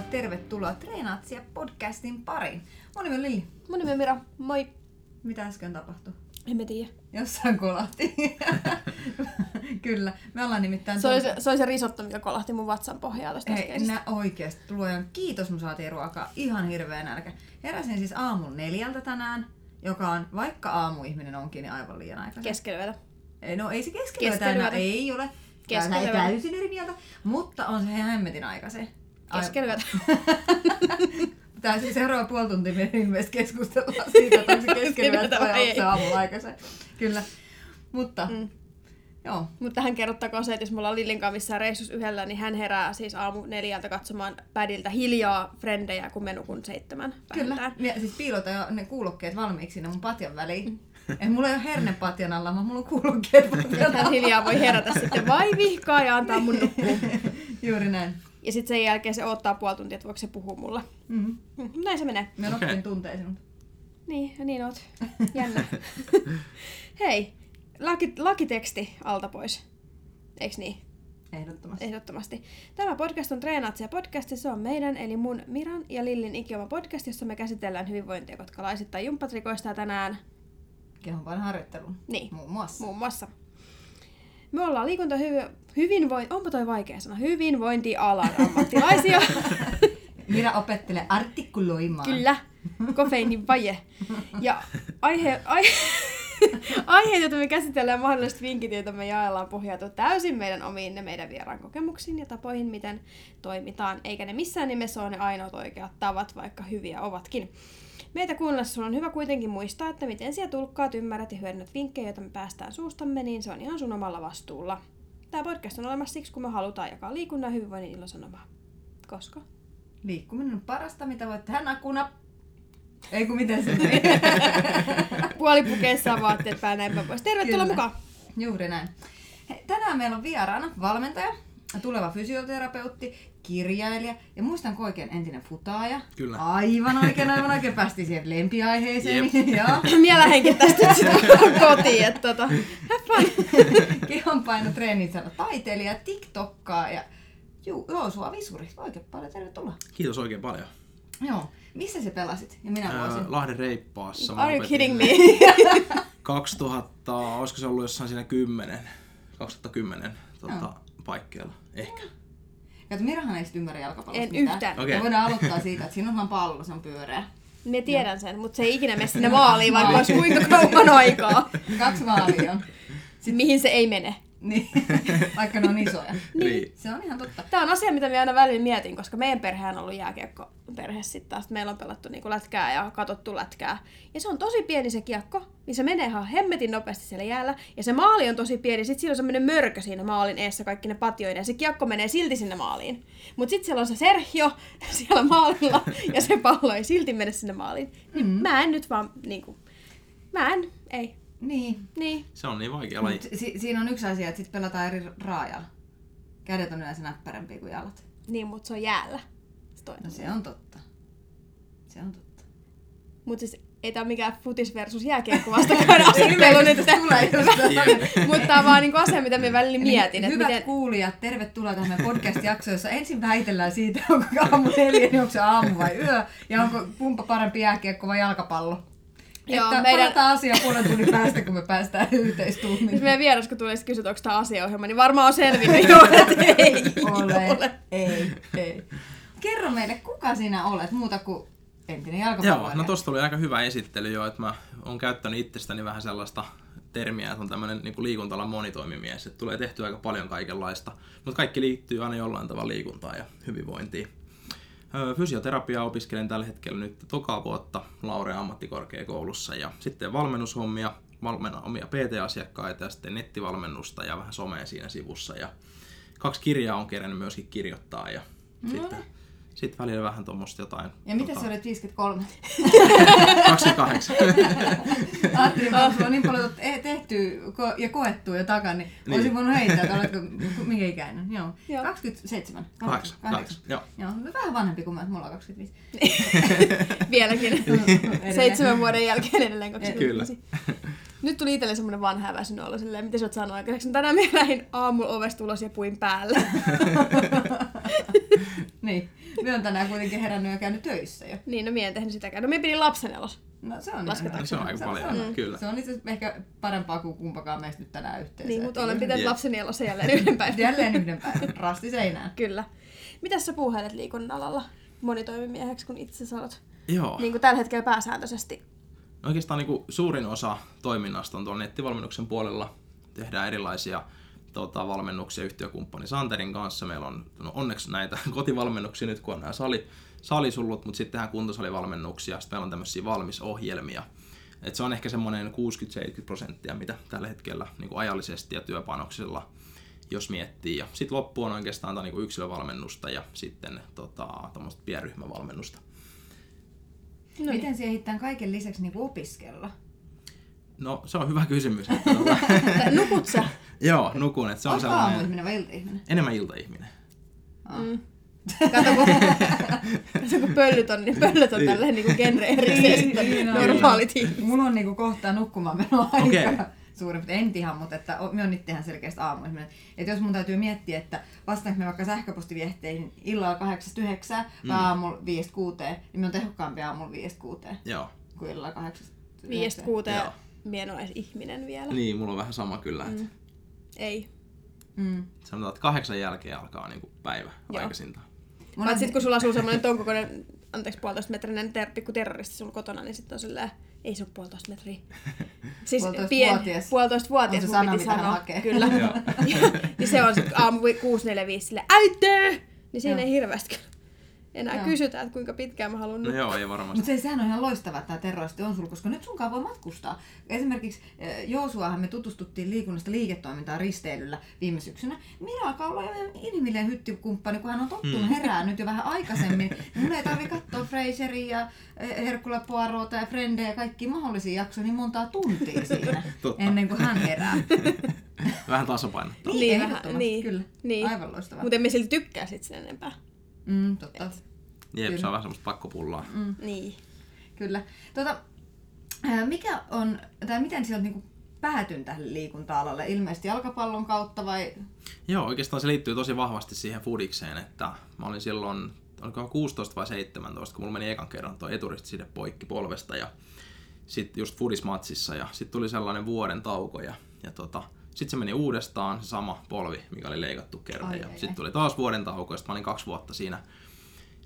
tervetuloa, tervetuloa Treenaatsia podcastin pariin. Mun nimi on Lilli. Mun nimi on Mira. Moi. Mitä äsken tapahtui? En mä tiedä. Jossain kolahti. Kyllä. Me ollaan nimittäin... Se oli se, se, oli se risotto, mikä kolahti mun vatsan pohjaa tästä Hei, nä oikeesti. Luojan kiitos, mun saatiin ruokaa. Ihan hirveä nälkä. Heräsin siis aamun neljältä tänään, joka on, vaikka aamuihminen onkin, niin aivan liian aikaisin. Keskelyötä. Ei, no ei se keskelyötä enää, ei ole. Keskelyötä. Täysin eri mieltä, mutta on se hemmetin aikaisin. Keskelyötä. Tää siis seuraava puoli tuntia me ilmeisesti keskustellaan siitä, että onko se keskelyötä vai onko se aamulla aikaisin. Kyllä. Mutta, mm. joo. Mutta hän kerrottakoon se, että jos me ollaan Lillin kanssa missään reissus yhdellä, niin hän herää siis aamu neljältä katsomaan pädiltä hiljaa frendejä, kun me nukun seitsemän Kyllä. Ja siis piilota jo ne kuulokkeet valmiiksi sinne mun patjan väliin. Mm. Et mulla ei ole herne patjan alla, mutta mulla on kuulokkeet patjan alla. Hän hiljaa voi herätä sitten vai vihkaa ja antaa mun nukkua. Juuri näin. Ja sitten sen jälkeen se odottaa puoli tuntia, että voiko se puhua mulle. Mm-hmm. Näin se menee. Me okay. oppin tunteen sinut. Niin, niin oot. Jännä. Hei, laki, lakiteksti alta pois. Eiks niin? Ehdottomasti. Ehdottomasti. Tämä podcast on Treenaatsia podcasti. Se on meidän, eli mun Miran ja Lillin ikioma podcast, jossa me käsitellään hyvinvointia kotkalaisittain jumppatrikoista tänään. Kehonpain harjoittelun. Niin. Muun muassa. Muun muassa. Me ollaan liikunta hyvi, hyvinvointi, onpa toi vaikea sana, hyvinvointialan ammattilaisia. Mira opettelee artikuloimaan. Kyllä, kofeiinin vaje. Ja aihe, aihe, aiheet, joita me käsitellään mahdolliset vinkit, joita me jaellaan pohjautuu täysin meidän omiin ja meidän vieraan kokemuksiin ja tapoihin, miten toimitaan, eikä ne missään nimessä ole ne ainoat oikeat tavat, vaikka hyviä ovatkin. Meitä kuunnellessa sun on hyvä kuitenkin muistaa, että miten siellä tulkkaat, ymmärrät ja hyödynnät vinkkejä, joita me päästään suustamme, niin se on ihan sun omalla vastuulla. Tämä podcast on olemassa siksi, kun me halutaan jakaa liikunnan ja hyvinvoinnin ilosanomaa. Koska? Liikkuminen on parasta, mitä voit tehdä nakuna. Ei kun miten se Puolipukeissa vaatteet päällä näinpä pois. Tervetuloa Kyllä. mukaan! Juuri näin. Tänään meillä on vieraana valmentaja, tuleva fysioterapeutti, kirjailija ja muistan oikein entinen futaaja. Kyllä. Aivan oikein, aivan oikein. Päästiin siihen lempiaiheeseen. Jep. Joo. Minä lähdenkin tästä sitä kotiin, että tota, have fun. Kehonpainotreenitsellä taiteilija, TikTokkaaja. Juu, joo, sua visuri. Oikein paljon tervetuloa. Kiitos oikein paljon. Joo. Missä sä pelasit ja minä vuosin? Ää, Lahden reippaassa. Are you kidding me? 2000, olisiko se ollut jossain siinä 10, 2010 tota, Joo. paikkeilla. Ehkä. Kato, Mirahan ei ymmärrä jalkapallosta En mitään. yhtään. Okei. Me voidaan aloittaa siitä, että siinä on vaan pallo, se on pyöreä. Minä tiedän sen, mutta se ei ikinä mene sinne maaliin, vaikka olisi kuinka kauan aikaa. Kaksi maalia on. Sitten mihin se ei mene. Niin, vaikka ne on isoja. Niin. Se on ihan totta. Tämä on asia, mitä minä aina välillä mietin, koska meidän perhe on ollut jääkiekko perhe sitten taas. Meillä on pelattu niinku lätkää ja katsottu lätkää. Ja se on tosi pieni se kiekko, niin se menee ihan hemmetin nopeasti siellä jäällä. Ja se maali on tosi pieni, sitten siinä on semmoinen mörkö siinä maalin eessä kaikki ne patioiden. Ja se kiekko menee silti sinne maaliin. Mutta sitten siellä on se Sergio siellä maalilla ja se pallo ei silti mene sinne maaliin. Niin Mm. mä en nyt vaan niinku, mä en, ei. Niin. Niin. Se on niin vaikea laji. Mut si- siinä on yksi asia, että sit pelataan eri raajalla. Kädet on yleensä näppärämpiä kuin jalat. Niin, mutta se on jäällä. Se toinen. No se on totta. Se on totta. Mutta siis ei tämä ole mikään futis versus jääkiekko vastakkain asettelu nyt. Ilmeisesti tulee just Mutta tämä on vaan niinku asia, mitä me välillä mietin. Eli Että hyvät miten... kuulijat, tervetuloa tähän meidän podcast-jaksoon, jossa ensin väitellään siitä, onko aamu neljä, niin onko se aamu vai yö, ja onko kumpa parempi jääkiekko vai jalkapallo. Joo, että meidän- palataan asiaan puolen tunnin päästä, kun me päästään Jos yhteistuumiin. meidän vieras, kun tulee kysyä, onko tämä asiaohjelma, niin varmaan on selvinnyt jo, että ei Ole. ole. Ei, ei. Kerro meille, kuka sinä olet, muuta kuin entinen Joo, jalkapalloilija. no tosta oli aika hyvä esittely jo, että mä oon käyttänyt itsestäni vähän sellaista termiä, että on tämmönen niin liikuntalan monitoimimies, että tulee tehtyä aika paljon kaikenlaista, mutta kaikki liittyy aina jollain tavalla liikuntaan ja hyvinvointiin. Fysioterapiaa opiskelen tällä hetkellä nyt toka vuotta Laurea ammattikorkeakoulussa ja sitten valmennushommia, valmennan omia PT-asiakkaita ja sitten nettivalmennusta ja vähän somea siinä sivussa. Ja kaksi kirjaa on kerännyt myöskin kirjoittaa ja No sitten, sitten välillä vähän tuommoista jotain. Ja mitä tota, sä olet 53? 28. Ajattelin, että sulla on niin paljon te- tehty ja koettu jo takana, niin, Niin. olisin voinut heittää, että oletko, minkä ikäinen? Joo. Joo. 27. Kahdeksan, kahdeksan, joo. Joo, vähän vanhempi kuin mä, mulla on 25. Vieläkin. Seitsemän vuoden jälkeen edelleen 25. Kyllä. Nyt tuli itselle semmonen vanha ja väsynyt olla silleen, miten sä oot saanut aikaiseksi. Tänään minä lähdin aamulla ovesta ulos ja puin päälle. niin. Me on tänään kuitenkin herännyt ja käynyt töissä jo. niin, no minä en tehnyt sitäkään. No minä pidin lapsen elos. No se on Lasketaanko se on aika paljon, se on, kyllä. Se on itse asiassa ehkä parempaa kuin kumpakaan meistä nyt tänään yhteensä. Niin, mutta olen pitänyt lapseni elossa jälleen yhden päivän. Jälleen yhden päivän. Rasti seinään. Kyllä. Mitäs sä puuhailet liikunnan alalla monitoimimieheksi, kun itse sä olet Joo. niin kuin tällä hetkellä pääsääntöisesti? Oikeastaan niin kuin suurin osa toiminnasta on tuolla nettivalmennuksen puolella. Tehdään erilaisia tota, valmennuksia yhtiökumppani Santerin kanssa. Meillä on no onneksi näitä kotivalmennuksia nyt, kun on nämä sali, salisullut, mutta sitten tehdään kuntosalivalmennuksia. Sitten meillä on tämmöisiä valmisohjelmia. Et se on ehkä semmoinen 60-70 prosenttia, mitä tällä hetkellä niin kuin ajallisesti ja työpanoksella jos miettii. Ja sitten loppu on oikeastaan niin kuin yksilövalmennusta ja sitten tota, tämmöistä pienryhmävalmennusta. No niin. Miten siihen hittään kaiken lisäksi niin opiskella? No, se on hyvä kysymys. Nukut sä? joo, nukun. Että se on sellainen aamuihminen vai iltaihminen? enemmän iltaihminen. Mm. Kato, kun, se kun pöllyt on, niin pöllöt on tälleen niin kuin genre erikseen sitten Niin on. normaalit ihmiset. Mulla on niinku kohta nukkumaan meno aika Okei. okay. Suurin piirtein. En ihan, mutta että me on itse ihan selkeästi aamuihminen. Että jos mun täytyy miettiä, että vastaanko me vaikka sähköpostiviehteihin illalla 8-9 Mm. vai aamulla 5-6, niin me on tehokkaampi aamulla 5-6 Joo. kuin illalla 8 Viidestä kuuteen Joo. mie en ole edes ihminen vielä. Niin, mulla on vähän sama kyllä. Että Ei. Mm. Sanotaan, että kahdeksan jälkeen alkaa niin kuin päivä Joo. aikaisintaan. Mulla Paitsi on, sit kun sulla asuu semmoinen ton kokoinen, anteeksi puolitoista metrinen ter- pikku terroristi sulla kotona, niin sitten on silleen, ei se ole puolitoista metriä. Siis Puolitoista pien, vuotias. puolitoista vuotias On se mun sana, piti sanoa. hakee. Kyllä. Niin se on sitten aamu 6.45 silleen, äitö! Niin siinä Joo. ei hirveästi enää Joo. kysytä, että kuinka pitkään mä haluan No joo, ei varmasti. mutta se, sehän on ihan loistava, että tämä terroristi on sulla, koska nyt sunkaan voi matkustaa. Esimerkiksi eh, Joosuahan me tutustuttiin liikunnasta liiketoimintaan risteilyllä viime syksynä. Minä alkaa olla jo ihan inhimillinen hyttikumppani, kun hän on tottunut Mm. herää nyt jo vähän aikaisemmin. Niin Mun ei tarvi katsoa Fraseria ja eh, Herkula Poirota ja Frendejä ja kaikki mahdollisia jaksoja niin montaa tuntia siinä, ennen kuin hän herää. Vähän tasapainottaa. Niin, vähän, ehdottomasti, niin, Kyllä. niin. Aivan loistavaa. Mutta emme silti tykkää sit sen enempää. Mm, totta. Jep, se Kyllä. on vähän semmoista pakkopullaa. Mm. Niin. Kyllä. Tota, ää, mikä on, tai miten sinä olet niinku päätynyt tähän liikunta-alalle? Ilmeisesti jalkapallon kautta vai? Joo, oikeastaan se liittyy tosi vahvasti siihen fudikseen, että mä olin silloin, oliko 16 vai 17, kun mulla meni ekan kerran tuo eturistiside poikki polvesta ja sitten just fudismatsissa ja sitten tuli sellainen vuoden tauko ja, ja tota, sitten se meni uudestaan, se sama polvi, mikä oli leikattu kerran Ai, ja sitten tuli taas vuoden tauko ja mä olin kaksi vuotta siinä,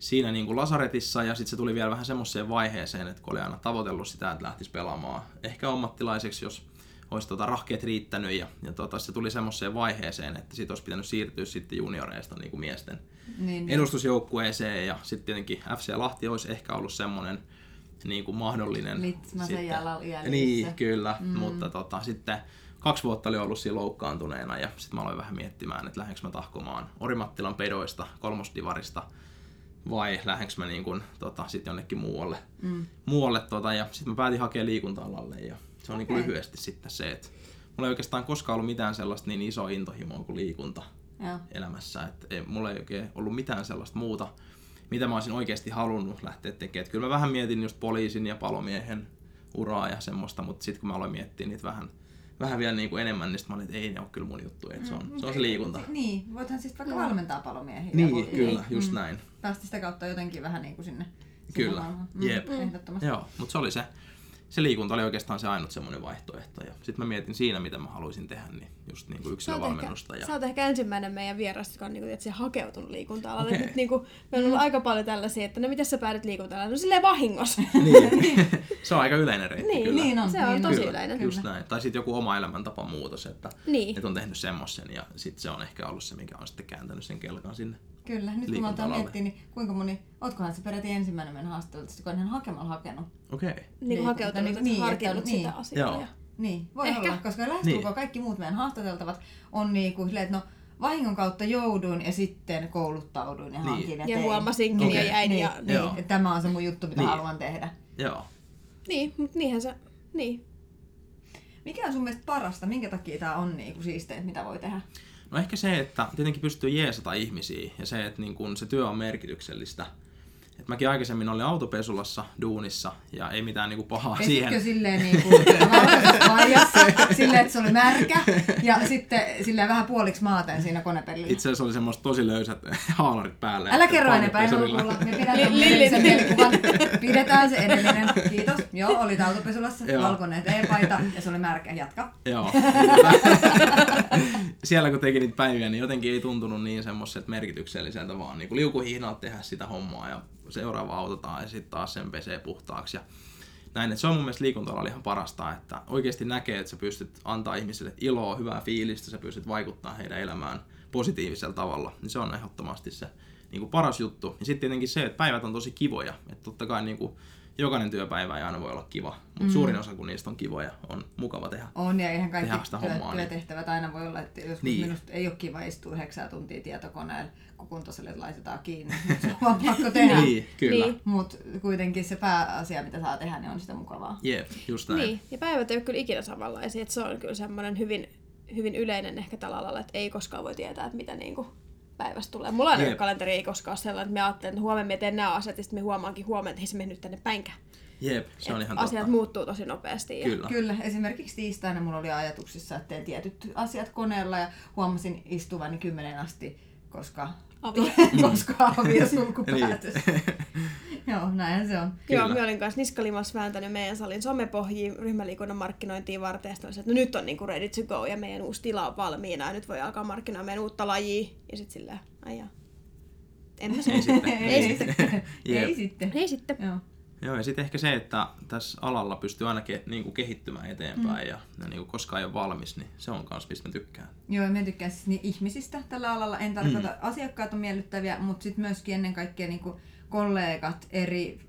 siinä niin kuin lasaretissa ja sitten se tuli vielä vähän semmoiseen vaiheeseen, että kun oli aina tavoitellut sitä, että lähtisi pelaamaan ehkä ammattilaiseksi, jos olisi tota rahkeet riittänyt ja, ja tota, se tuli semmoiseen vaiheeseen, että siitä olisi pitänyt siirtyä sitten junioreista niin kuin miesten Niin, edustusjoukkueeseen ja sitten tietenkin FC Lahti olisi ehkä ollut semmoinen niin kuin mahdollinen. Litmasen sitten- jäljellä- jäljissä. Niin, kyllä, mm. mutta tota, sitten kaksi vuotta oli ollut siinä loukkaantuneena ja sitten mä aloin vähän miettimään, että lähdenkö mä tahkomaan Orimattilan pedoista, kolmosdivarista vai lähdenkö mä niin kuin, tota, sitten jonnekin muualle. Mm. muualle tota, ja sitten mä päätin hakea liikunta-alalle ja se on okay. Niin lyhyesti sitten se, että mulla ei oikeastaan koskaan ollut mitään sellaista niin isoa intohimoa kuin liikunta Joo. elämässä. Et ei, mulla ei oikein ollut mitään sellaista muuta, mitä mä olisin oikeasti halunnut lähteä tekemään. Et kyllä mä vähän mietin just poliisin ja palomiehen uraa ja semmoista, mutta sitten kun mä aloin miettiä niitä vähän, vähän vielä niin kuin enemmän, niin sit mä olin, että ei ne ole kyllä mun juttu, että se on, se, on se liikunta. Niin, voithan siis vaikka Joo. valmentaa palomiehiä. Niin, Voi- kyllä, just näin. Päästä sitä kautta jotenkin vähän niin kuin sinne. sinne Kyllä, maailmaan. jep. Ehdottomasti. Joo, mutta se oli se, se liikunta oli oikeastaan se ainut semmoinen vaihtoehto. Ja sitten mä mietin siinä, mitä mä haluaisin tehdä, niin just niin kuin Sä oot, yksilövalmennusta. ehkä, Ja... sä oot ehkä ensimmäinen meidän vieras, joka on niinku, tiedätkö, hakeutunut liikunta-alalle. Okei. Nyt niinku, meillä on ollut aika paljon tällaisia, että no miten sä päädyt liikunta-alalle? No silleen vahingossa. niin. se on aika yleinen reitti Niin, kyllä. niin on, se on niin tosi. Kyllä, yleinen. Just näin. Tai sitten joku oma elämäntapan muutos, että, Niin. että on tehnyt semmoisen ja sitten se on ehkä ollut se, mikä on sitten kääntänyt sen kelkan sinne. Kyllä, nyt kun mä aletaan miettiä, niin kuinka moni, ootkohan se peräti ensimmäinen meidän haastattelu, kun on ihan hakemalla hakenut. Okei. Okay. Niin Liikunta, hakeutunut, niin- niin, niin, harkinnut että- sitä niin. asiaa. Joo. Niin, voi Ehkä. olla, koska lähestulkoon Niin. kaikki muut meidän haastateltavat on niin kuin silleen, että no vahingon kautta jouduin ja sitten kouluttauduin ja Niin. hankin ja, ja tein. huomasinkin Okei. ja jäin. Niin, Ja... niin, Joo. että tämä on se mun juttu, mitä Niin. haluan tehdä. Joo. Niin, mutta niinhän se... Niin. Mikä on sun mielestä parasta? Minkä takia tämä on niin kuin siisteintä, mitä voi tehdä? No ehkä se, että tietenkin pystyy jeesata ihmisiä ja se, että niin kun se työ on merkityksellistä, Et mäkin aikaisemmin olin autopesulassa duunissa ja ei mitään niinku pahaa Pesitkö siihen. silleen niinku vaijassa, silleen, että se oli märkä, ja sitten silleen vähän puoliksi maaten siinä konepellillä? Itse asiassa oli semmoista tosi löysät haalarit päälle. Älä kerro enempää, en kuulla. Me pidetään Li- edellisen Lilli- mielikuvan. Pidetään se edellinen. Kiitos. Joo, oli autopesulassa, Joo. valkoinen teepaita ja se oli märkä. Jatka. Joo. Siellä kun teki niitä päiviä, niin jotenkin ei tuntunut niin semmoiset merkitykselliseltä, vaan niin liukuhihnaa tehdä sitä hommaa ja seuraava autetaan ja sitten taas sen pesee puhtaaksi. Ja näin, että se on mun mielestä liikunta ihan parasta, että oikeasti näkee, että sä pystyt antaa ihmisille iloa, hyvää fiilistä, sä pystyt vaikuttaa heidän elämään positiivisella tavalla. Niin se on ehdottomasti se niin kuin paras juttu. Ja sitten tietenkin se, että päivät on tosi kivoja. Että totta kai niin kuin, jokainen työpäivä ei aina voi olla kiva, mutta mm. suurin osa kun niistä on kivoja, on mukava tehdä. On ja eihän kaikki sitä työ, hommaa, niin- työtehtävät aina voi olla, että joskus Niin. niin. minusta ei ole kiva istua yhdeksää tuntia tietokoneella, kun kuntosalit laitetaan kiinni. Se on vaan pakko tehdä. Niin, kyllä. Niin. Mutta kuitenkin se pääasia, mitä saa tehdä, niin on sitä mukavaa. Jep, just näin. Niin, ja päivät ei ole kyllä ikinä samanlaisia, että se on kyllä semmoinen hyvin, hyvin yleinen ehkä tällä alalla, että ei koskaan voi tietää, että mitä niinku päivästä tulee. Mulla ainakaan Jep. kalenteri ei koskaan ole sellainen, että me ajattelen, että huomenna me teen nämä asiat, ja sitten me huomaankin huomenna, että ei se mennyt tänne päinkään. Jep, se on Et ihan asiat totta. muuttuu tosi nopeasti. Ja... Kyllä. Kyllä, esimerkiksi tiistaina mulla oli ajatuksissa, että teen tietyt asiat koneella ja huomasin istuvani kymmenen asti, koska, Koska avio sulkupäätös. Niin. Joo, näinhän se on. Joo, Kyllä. me olin kanssa niskalimassa vääntänyt meidän salin somepohjiin ryhmäliikunnan markkinointiin varten. Ja sitten että no nyt on niinku ready to go ja meidän uusi tila on valmiina ja nyt voi alkaa markkinoida meidän uutta lajia. Ja sitten silleen, ai jaa. En mä Ei sitten. ei sitten. Jep. ei sitten. Ei sitten. Joo. Joo, ja sitten ehkä se, että tässä alalla pystyy aina ke, niin kuin kehittymään eteenpäin mm. ja, ja niin kuin koskaan ei ole valmis, niin se on kans mistä mä tykkään. Joo, ja mä tykkään siis niin ihmisistä tällä alalla. En tarkoita, mm. asiakkaat on miellyttäviä, mutta sitten myöskin ennen kaikkea niin kollegat eri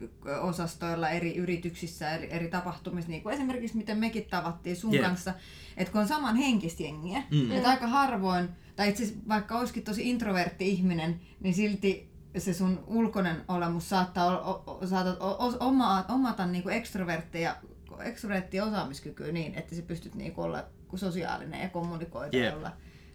osastoilla, eri yrityksissä, eri, eri tapahtumissa, niin kuin esimerkiksi miten mekin tavattiin sun Jep. kanssa, että kun on saman henkistä jengiä, Mm. mm. että aika harvoin, tai itse vaikka olisikin tosi introvertti ihminen, niin silti se sun ulkoinen olemus saattaa o, o, saatat o, o, oma, omata niinku ekstroverttia, ekstroverttia osaamiskykyä niin, että sä pystyt niinku olla sosiaalinen ja kommunikoida ja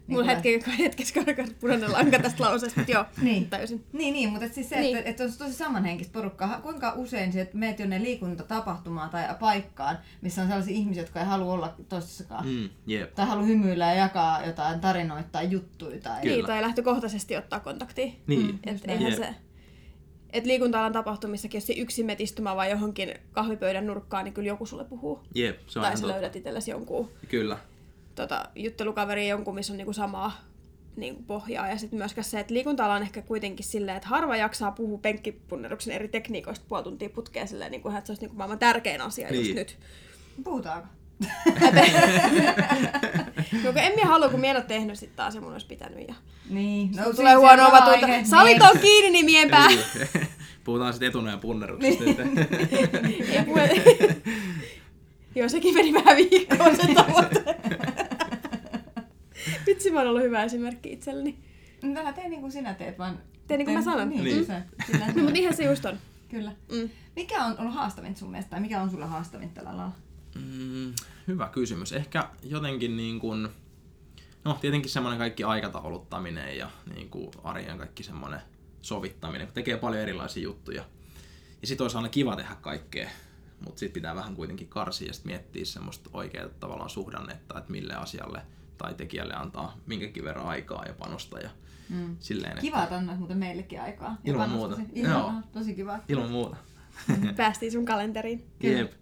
olla Mulla Niin hetken, hetkessä karkas punainen lanka tästä lauseesta, mutta joo, Niin. täysin. Niin, niin mutta et siis se, Niin. niin. että, että on tosi samanhenkistä porukkaa. Kuinka usein sä meet jonne liikuntatapahtumaan tai paikkaan, missä on sellaisia ihmisiä, jotka ei halua olla toisessakaan. Mm. Jep. Tai halua hymyillä ja jakaa jotain tarinoita tai juttuja. Tai... Kyllä. Niin, tai lähtökohtaisesti ottaa kontaktia. Niin. Mm. Et Just eihän Jep. se... Et liikunta-alan tapahtumissakin, jos se yksin menet istumaan vai johonkin kahvipöydän nurkkaan, niin kyllä joku sulle puhuu. Jep, se on tai sä löydät itsellesi jonkun Kyllä. Tota, juttelukaveri jonkun, missä on niinku samaa niinku pohjaa. Ja sitten myöskään se, että liikunta on ehkä kuitenkin silleen, että harva jaksaa puhua penkkipunneruksen eri tekniikoista puoli tuntia putkeen silleen, niinku, että se olisi niinku maailman tärkein asia niin. just Niin. nyt. Puhutaanko? No, en minä halua, kun minä en ole tehnyt sit taas ja mun olisi pitänyt. Ja... Niin. No, se- tulee huono on omatunto. Salit Niin. on kiinni nimien pää. Eli, puhutaan sitten etuneen punneruksesta. Niin. Joo, sekin meni vähän viikkoon se tavoite. Vitsi, mä oon ollut hyvä esimerkki itselleni. No, Älä tee niin kuin sinä teet, vaan... Tee niin kuin mä sanon. Niin, Niin. niin. Se, sillä, No, mutta ihan se just on. Kyllä. Mm. Mikä on ollut haastavinta sun mielestä, tai mikä on sulle haastavinta tällä alalla? Mm, hyvä kysymys. Ehkä jotenkin niin kuin, no tietenkin semmoinen kaikki aikatauluttaminen ja niin kuin arjen kaikki semmoinen sovittaminen, kun tekee paljon erilaisia juttuja. Ja sit olisi aina kiva tehdä kaikkea, mutta sitten pitää vähän kuitenkin karsia ja miettiä semmoista oikeaa tavallaan suhdannetta, että mille asialle tai tekijälle antaa minkäkin verran aikaa ja panosta ja Mm. silleen, Kiva, että annat muuten meillekin aikaa. ja Ilman muuta. Ihan, Joo. tosi kiva. ilman muuta. Päästiin sun kalenteriin. Jep.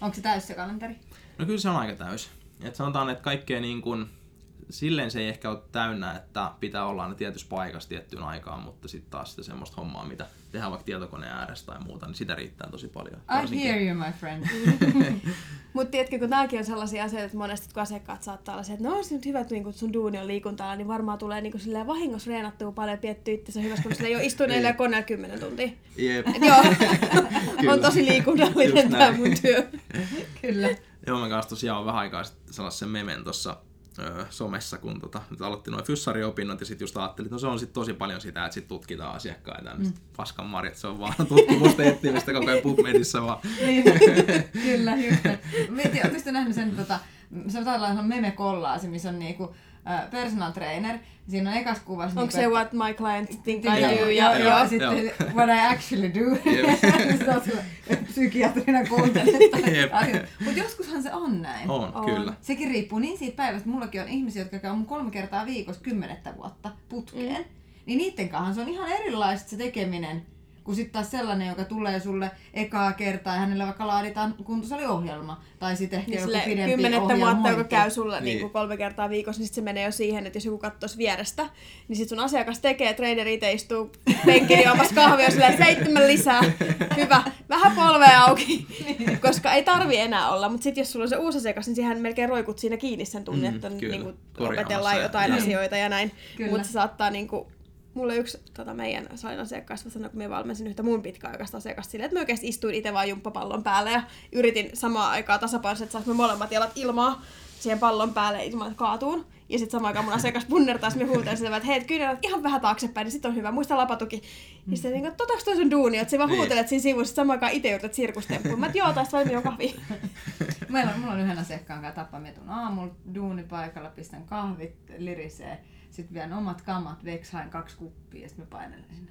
Onko se täys se kalenteri? No kyllä se on aika täys. Et sanotaan, että kaikkea niin kuin, silleen se ei ehkä ole täynnä, että pitää olla aina tietyssä paikassa tiettyyn aikaan, mutta sitten taas sitä semmoista hommaa, mitä tehdään vaikka tietokoneen ääressä tai muuta, niin sitä riittää tosi paljon. I hear you, my friend. Mutta tiedätkö, kun nämäkin on sellaisia asioita, että monesti kun asiakkaat saattaa olla se, että no olisi nyt hyvä, että niinku sun duuni on liikuntaa, niin varmaan tulee niinku silleen vahingossa reenattua paljon piettyä itsensä hyvässä, kun ei ole istuneella ja koneella 10 tuntia. Jep. Joo, on tosi liikunnallinen tämä mun työ. Kyllä. Joo, mä kanssa tosiaan on vähän aikaa sitten sellaisen memen tuossa öö, somessa, kun tota, nyt aloitti noin fyssariopinnot ja sitten just ajattelin, että no se on sitten tosi paljon sitä, että sit tutkitaan asiakkaita. Mm. Paskan marjat, se on vaan tutkimusta etsimistä koko ajan PubMedissä vaan. Niin, kyllä, just. Mietin, nähnyt sen, tota, se on tällainen meme-kollaasi, missä on niinku, personal trainer. Siinä on ekas kuvassa... Onko niinku, se että- what my client think Joo, I do? joo, Ja, joo, joo. sitten what I actually do. Että psykiatrina kuuntelee. Jep. Mutta joskushan se on näin. On, On. kyllä. Sekin riippuu niin siitä päivästä. Mullakin on ihmisiä, jotka käy mun kolme kertaa viikossa kymmenettä vuotta putkeen. Mm. Niin niitten kanssa se on ihan erilaista se tekeminen kuin sitten taas sellainen, joka tulee sulle ekaa kertaa ja hänellä vaikka laaditaan kuntosaliohjelma. Tai sitten ehkä Niin joku pidempi kymmenettä vuotta, joka käy sulla niin. Niin. Niin kolme kertaa viikossa, niin sit se menee jo siihen, että jos joku katsoisi vierestä, niin sit sun asiakas tekee, traineri itse istuu penkkiin juomassa kahvia ja silleen seitsemän lisää. Hyvä. Vähän polvea auki. Koska ei tarvi enää olla, mutta sitten jos sulla on se uusi asiakas, niin siihen melkein roikut siinä kiinni sen tunnin, Mm, että niin kuin opetellaan ja- jotain Niin. asioita ja näin. Mutta se saattaa niin kuin, Mulle yksi tota, meidän salin asiakkaista sanoi, kun me valmensin yhtä mun pitkäaikaista asiakasta silleen, että mä oikeasti istuin itse vaan jumppapallon päälle ja yritin samaan aikaan tasapainossa, että saanko me molemmat jalat ilmaa siihen pallon päälle ilman, että kaatuun. Ja sitten samaan aikaan mun asiakas punnertaisi, me huutelin sitä, että hei, kyynelät ihan vähän taaksepäin, niin sitten on hyvä, muista lapatuki. Ja sitten niin, että otaks toi sun duuni, että sä vaan Niin. huutelet siinä sivussa, samaan aikaan itse yrität sirkustemppuun. Mä että joo, tästä valmiin jo kahvi. Meillä on, mulla on yhden asiakkaan kanssa tapa, mä tuun aamulla duunipaikalla, pistän kahvit lirisee, sitten vien omat kamat veksi, haen kaksi kuppia ja sitten mä painelen sinne.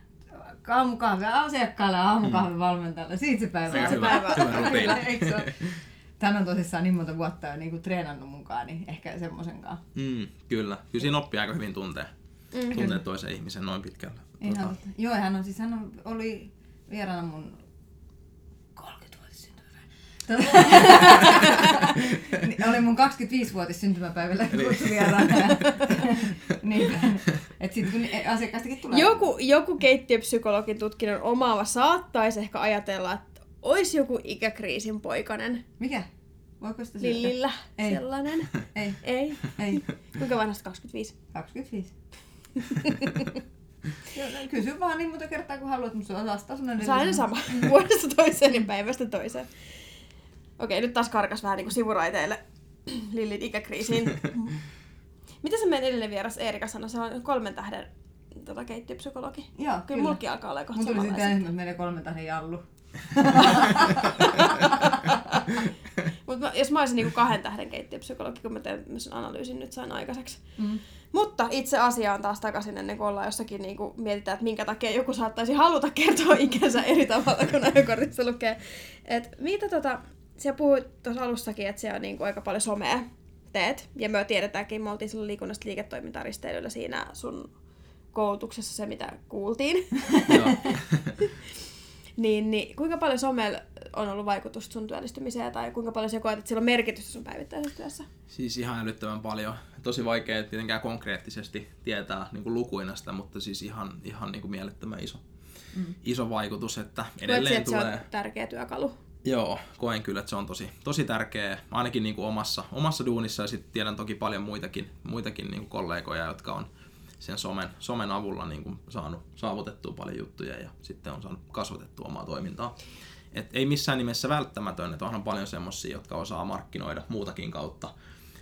Aamukahvi asiakkaalle ja aamukahvi valmentajalle. Siitä se päivä Se on hyvä rutiini. Kyllä, se? Tän on tosissaan niin monta vuotta jo niinku treenannut mukaan, niin ehkä semmoisen kanssa. Mm, kyllä. Kyllä siinä oppii aika hyvin tuntee, Mm. tuntee toisen ihmisen noin pitkällä. Ihan, Tota, totta. Joo, hän on siis, hän on, oli vieraana mun 30-vuotis syntymäpäivä. Niin, oli mun 25-vuotis syntymäpäivällä kutsuvieraana. niin, et sit kun asiakkaistakin tulee. Joku, joku keittiöpsykologin tutkinnon omaava saattaisi ehkä ajatella, että olisi joku ikäkriisin poikainen Mikä? Voiko sitä syödä? Lillillä Ei. sellainen. Ei, Ei. ei. Kuinka vanhasta 25? 25. Joo, no, Kysy vaan niin monta kertaa kuin haluat, mutta se on taas taas Se on aina sama. Vuodesta toiseen ja päivästä toiseen. Okei, nyt taas karkas vähän niin sivuraiteille Lillin ikäkriisiin. Mitä se meidän edellinen vieras Eerika sanoi? Se on kolmen tähden tota, keittiöpsykologi. Joo, Kyllä, kyllä. mulki alkaa olla kohta Mun tuli sitten ensimmäisenä meidän kolmen tähden jallu. Mutta jos mä olisin niinku kahden tähden keittiöpsykologi, kun mä teen tämmöisen analyysin nyt sain aikaiseksi. Mm. Mutta itse asiaan taas takaisin ennen kuin ollaan jossakin niinku mietitään, että minkä takia joku saattaisi haluta kertoa ikänsä eri tavalla kuin ajokortissa lukee. Et mitä tota, sä puhuit tuossa alussakin, että siellä on niinku aika paljon somea teet. Ja me tiedetäänkin, me oltiin silloin liikunnasta liiketoimintaa risteilyllä siinä sun koulutuksessa se, mitä kuultiin. Niin, niin, kuinka paljon somella on ollut vaikutusta sun työllistymiseen tai kuinka paljon sä koet, että sillä on merkitystä sun päivittäisessä työssä? Siis ihan älyttömän paljon. Tosi vaikea tietenkään konkreettisesti tietää niin kuin lukuina sitä, mutta siis ihan, ihan niin kuin mielettömän iso, Mm. iso vaikutus, että Koet sä, edelleen että se tulee... on tärkeä työkalu? Joo, koen kyllä, että se on tosi, tosi tärkeä, ainakin niin kuin omassa, omassa duunissa ja sitten tiedän toki paljon muitakin, muitakin niin kuin kollegoja, jotka on sen somen, somen avulla niin kuin saanut saavutettua paljon juttuja ja sitten on saanut kasvatettua omaa toimintaa. Et ei missään nimessä välttämätön, että onhan paljon semmoisia, jotka osaa markkinoida muutakin kautta.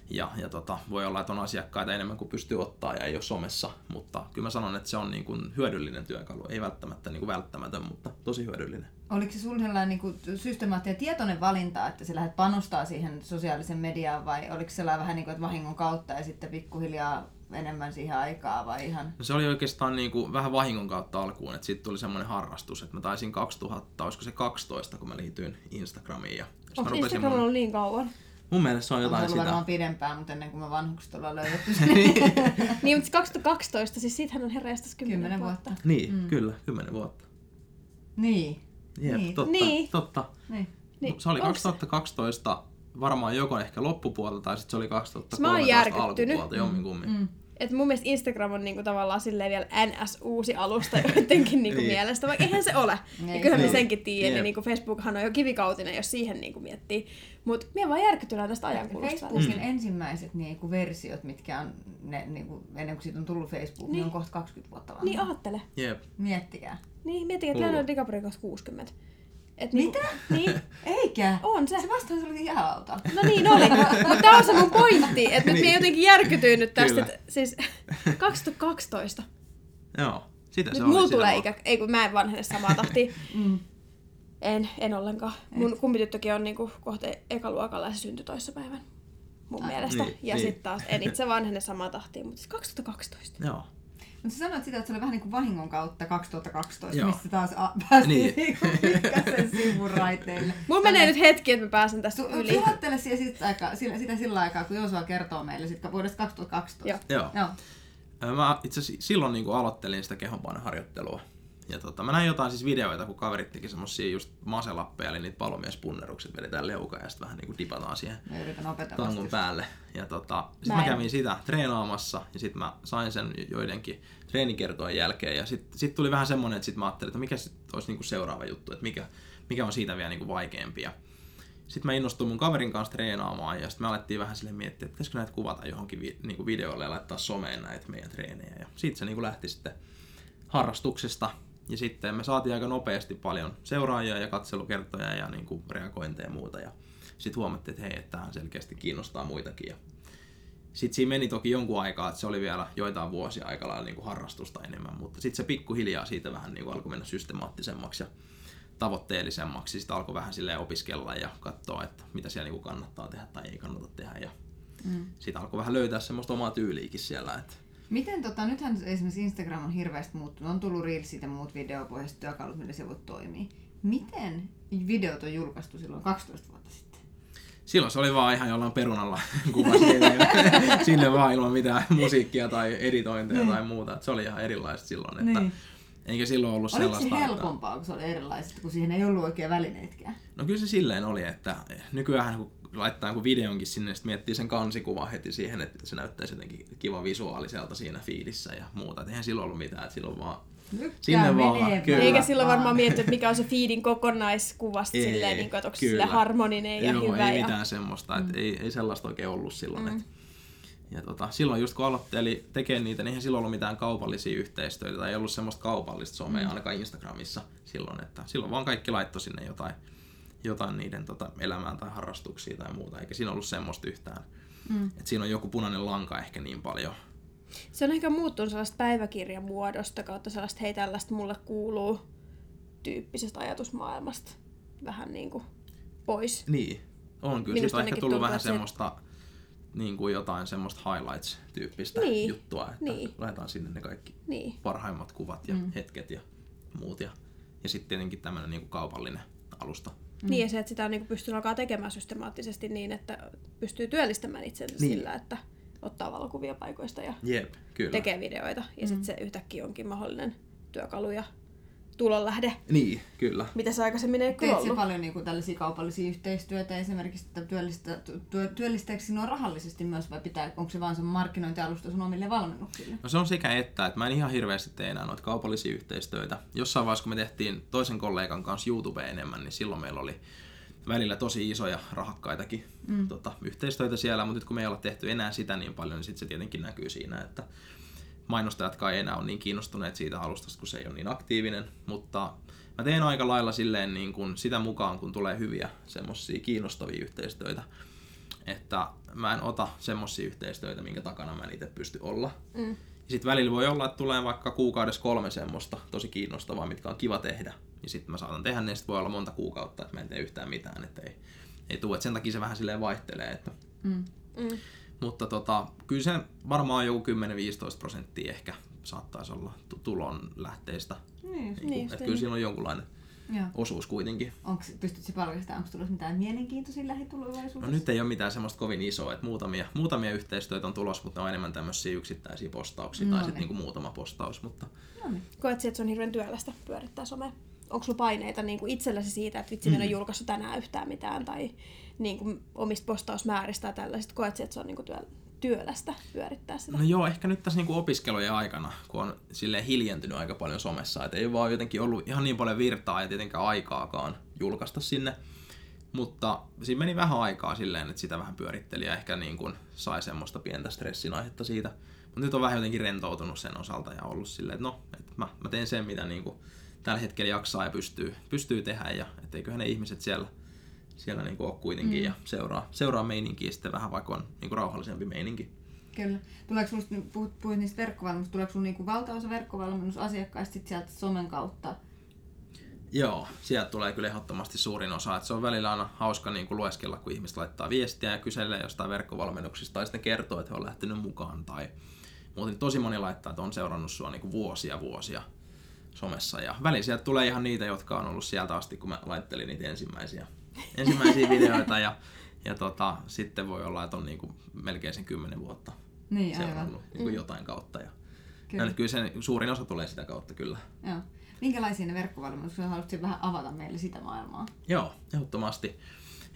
Ja, ja tota, voi olla, että on asiakkaita enemmän kuin pystyy ottaa ja ei ole somessa, mutta kyllä mä sanon, että se on niin kuin hyödyllinen työkalu. Ei välttämättä niin kuin välttämätön, mutta tosi hyödyllinen. Oliko se sulla sellainen niin systemaattinen tietoinen valinta, että sä lähdet panostaa siihen sosiaalisen mediaan vai oliko se sellainen vähän niin kuin, että vahingon kautta ja sitten pikkuhiljaa enemmän siihen aikaa vai ihan? No se oli oikeastaan niin kuin vähän vahingon kautta alkuun, että siitä tuli semmoinen harrastus, että mä taisin 2000, olisiko se 12, kun mä liityin Instagramiin. Ja Onko Instagram mun, ollut niin kauan? mun mielestä se on On jotain ollut sitä. varmaan pidempään, mutta ennen kuin me vanhukset ollaan löydetty niin, mutta 2012, siis siitähän on herreästäs 10 kymmenen vuotta. vuotta. Niin, mm. kyllä, 10 vuotta. Niin. Jep, Niin. totta, Niin. totta. niin. Niin, se oli onks 2012 varmaan joko ehkä loppupuolta tai sitten se oli Mä oon 2013 järkyttynyt. alkupuolta, jomminkummin. Mm. Et mun mielestä Instagram on niinku tavallaan silleen vielä NS-uusi alusta jotenkin niinku Niin. mielestä, vaikka eihän se ole. Ei ja kyllähän se me ole. senkin tiedän, niin niinku Facebookhan on jo kivikautinen, jos siihen niinku miettii. Mutta minä vaan järkytynä tästä ajankulusta. Facebookin Mm. ensimmäiset niinku versiot, mitkä on ne, niinku, ennen kuin siitä on tullut Facebook, niin, Niin. on kohta 20 vuotta vanha. Niin aattele. Jep. Miettikää. Niin, miettikää, että. Leonardo DiCaprio on kohta 60. Et Mitä? Niin, Eikä! on se. Se vastaus oli jääauto. No niin oli, mutta tämä on se mun pointti, että nyt Niin. jotenkin järkytyin nyt tästä, että siis 2012. Joo, sitä se Nyt oli. mulla tulee ikä, ei kun mä en vanhene samaa tahtia. Mm. En, en ollenkaan. Mun kummityttökin on niinku kohta ekaluokalla ja se syntyi toissapäivän. mun Aivan. mielestä. Niin, ja niin. sitten taas en itse vanhene samaan tahtiin, mutta siis 2012. Joo. Mutta sä sanoit sitä, että se oli vähän niin kuin vahingon kautta 2012, Joo. missä taas a- päästiin Niin. niin. pikkasen sivuraiteille. Mulla menee nyt hetki, että mä pääsen tästä Su- yli. Suhattele sitä, sitä, sitä sillä aikaa, kun Joosua kertoo meille sit vuodesta 2012. Joo. Joo. Joo. Mä itse asiassa silloin niin aloittelin sitä kehonpainoharjoittelua. Ja tota, mä näin jotain siis videoita, kun kaverit teki semmosia just maselappeja, eli niitä palomiespunnerukset vedetään leukaan ja sitten vähän niinku dipataan siihen tangon päälle. Ja tota, sit Mä mä, kävin sitä treenaamassa ja sitten mä sain sen joidenkin treenikertojen jälkeen. Ja sitten sit tuli vähän semmonen, että sit mä ajattelin, että mikä sit olisi niinku seuraava juttu, että mikä, mikä on siitä vielä niinku vaikeampi. Sitten mä innostuin mun kaverin kanssa treenaamaan ja sitten me alettiin vähän sille miettiä, että pitäisikö näitä kuvata johonkin vi- niinku videoille ja laittaa someen näitä meidän treenejä. Ja siitä se niinku lähti sitten harrastuksesta. Ja sitten me saatiin aika nopeasti paljon seuraajia ja katselukertoja ja niinku reagointeja ja muuta. Ja sitten huomattiin, että hei, että tämähän selkeästi kiinnostaa muitakin. Ja sitten siinä meni toki jonkun aikaa, että se oli vielä joitain vuosia aika lailla niinku harrastusta enemmän, mutta sitten se pikkuhiljaa siitä vähän niinku alkoi mennä systemaattisemmaksi ja tavoitteellisemmaksi. Sitten alkoi vähän silleen opiskella ja katsoa, että mitä siellä niinku kannattaa tehdä tai ei kannata tehdä. Ja Mm. sitten alkoi vähän löytää semmoista omaa tyyliikin siellä. Että Miten tota, nythän esimerkiksi Instagram on hirveästi muuttunut, on tullut Reelsit ja muut videopohjaiset työkalut, millä se voi toimia. Miten videot on julkaistu silloin 12 vuotta sitten? Silloin se oli vaan ihan jollain perunalla kuva sinne, vaan ilman mitään musiikkia tai editointeja Niin. tai muuta. Et se oli ihan erilaista silloin. Että, Niin. Eikä silloin ollut Oliko sellaista... se että- helpompaa, kun se oli erilaista, kun siihen ei ollut oikein välineitkään? No kyllä se silleen oli, että nykyään kun laittaa jonkun videonkin sinne, sitten miettii sen kansikuvan heti siihen, että se näyttäisi jotenkin kiva visuaaliselta siinä fiilissä ja muuta. Et eihän silloin ollut mitään, että silloin vaan Lykkää Sinne vaan, kyllä. Eikä silloin varmaan miettinyt, että mikä on se feedin kokonaiskuvasta Ei, silleen, niin kuin, että onko kyllä. silleen harmoninen ja Joo, hyvä. ei ja... mitään semmoista, että ei, ei sellaista oikein ollut silloin. Mm. Et, ja tota, silloin just kun aloitteli tekemään niitä, niin eihän silloin ollut mitään kaupallisia yhteistyötä tai ei ollut semmoista kaupallista somea Mm. ainakaan Instagramissa silloin, että silloin vaan kaikki laittoi sinne jotain, jotain niiden tota, elämään tai harrastuksia tai muuta, eikä siinä ollut semmoista yhtään. Mm. Et siinä on joku punainen lanka ehkä niin paljon. Se on ehkä muuttunut sellaista päiväkirjan muodosta kautta sellaista, hei tällaista mulle kuuluu tyyppisestä ajatusmaailmasta vähän niin kuin pois. Niin, on kyllä. Minusta Siitä on ehkä tullut vähän se- semmoista niin kuin jotain semmoista highlights-tyyppistä Niin, juttua, että niin. laitetaan sinne ne kaikki Niin. parhaimmat kuvat ja Mm. hetket ja muut. Ja, ja sitten tietenkin tämmöinen niin kaupallinen alusta. Mm. Niin ja se, että sitä niin pystyy alkaa tekemään systemaattisesti niin, että pystyy työllistämään itsensä Niin. sillä, että ottaa valokuvia paikoista ja Jep, kyllä. tekee videoita. Ja Mm. sitten se yhtäkkiä onkin mahdollinen työkalu ja tulonlähde, Niin, kyllä. mitä se aikaisemmin ei kyllä Teet se ollut. paljon niin kuin, tällaisia kaupallisia yhteistyötä esimerkiksi, että työllistä, työ, työllistääkö sinua rahallisesti myös vai pitää, onko se vaan se markkinointialusta sun omille valmennuksille? No se on sekä että, että mä en ihan hirveästi tee enää noita kaupallisia yhteistyötä. Jossain vaiheessa, kun me tehtiin toisen kollegan kanssa YouTube enemmän, niin silloin meillä oli välillä tosi isoja rahakkaitakin mm. tota, yhteistyötä siellä, mutta nyt kun me ei olla tehty enää sitä niin paljon, niin sitten se tietenkin näkyy siinä, että mainostajatkaan ei enää ole niin kiinnostuneet siitä alustasta, kun se ei ole niin aktiivinen, mutta mä teen aika lailla silleen niin kuin sitä mukaan, kun tulee hyviä semmosia kiinnostavia yhteistyötä, että mä en ota semmosia yhteistyötä, minkä takana mä en itse pysty olla. Mm. Ja sitten välillä voi olla, että tulee vaikka kuukaudessa kolme semmoista tosi kiinnostavaa, mitkä on kiva tehdä. Ja sitten mä saatan tehdä ne, sit voi olla monta kuukautta, että mä en tee yhtään mitään, että ei, ei tule. Et sen takia se vähän silleen vaihtelee. Että. Mm. Mm. Mutta tota, kyllä se varmaan joku 10-15 prosenttia ehkä saattaisi olla tu- tulon lähteistä. Niin, Niin Niin, niin, että niin. kyllä siinä on jonkunlainen joo. osuus kuitenkin. Onks, pystytkö paljastamaan, onko tulossa mitään mielenkiintoisia lähitulevaisuudessa? No nyt ei ole mitään semmoista kovin isoa, että muutamia, muutamia yhteistyötä on tulossa, mutta ne on enemmän tämmöisiä yksittäisiä postauksia No tai niin. sitten niinku muutama postaus. Mutta No niin. Koet että se on hirveän työlästä pyörittää somea? Onko sulla paineita niin kuin itselläsi siitä, että vitsi, mm. en ole julkaissut tänään yhtään mitään, tai niin kuin omista postausmääristä tai tällaisista? Koet että se on niin kuin työ, työlästä pyörittää sitä? No joo, ehkä nyt tässä niinku opiskelujen aikana, kun on silleen hiljentynyt aika paljon somessa, että ei vaan jotenkin ollut ihan niin paljon virtaa ja tietenkään aikaakaan julkaista sinne. Mutta siinä meni vähän aikaa silleen, että sitä vähän pyöritteli ja ehkä niin kuin sai semmoista pientä stressin aihetta siitä. Mutta nyt on vähän jotenkin rentoutunut sen osalta ja ollut silleen, että no, että mä, mä teen sen, mitä niin kuin tällä hetkellä jaksaa ja pystyy, pystyy tehdä ja etteiköhän ne ihmiset siellä, siellä niin kuin ole kuitenkin mm. ja seuraa, seuraa meininkiä sitten vähän, vaikka on niin kuin rauhallisempi meininki. Kyllä. Tuleeko nyt puhut, puhuit niistä verkkovalmennuksista, tuleeko sulla niinku valtaosa verkkovalmennusasiakkaista sit sieltä somen kautta? Joo, sieltä tulee kyllä ehdottomasti suurin osa. Että se on välillä aina hauska niin kuin lueskella, kun ihmiset laittaa viestiä ja kyselee jostain verkkovalmennuksista tai sitten kertoo, että he on lähtenyt mukaan. Tai muuten tosi moni laittaa, että on seurannut sua niin kuin vuosia vuosia somessa. Ja välillä sieltä tulee ihan niitä, jotka on ollut sieltä asti, kun mä laittelin niitä ensimmäisiä, ensimmäisiä videoita. Ja, ja tota, sitten voi olla, että on niin kuin melkein sen kymmenen vuotta Niin, seurannut aivan. niin kuin jotain kautta. Ja, Kyllä. kyllä. kyllä se suurin osa tulee sitä kautta kyllä. Joo. Minkälaisia ne verkkovalmennukset? Haluaisitko vähän avata meille sitä maailmaa? Joo, ehdottomasti.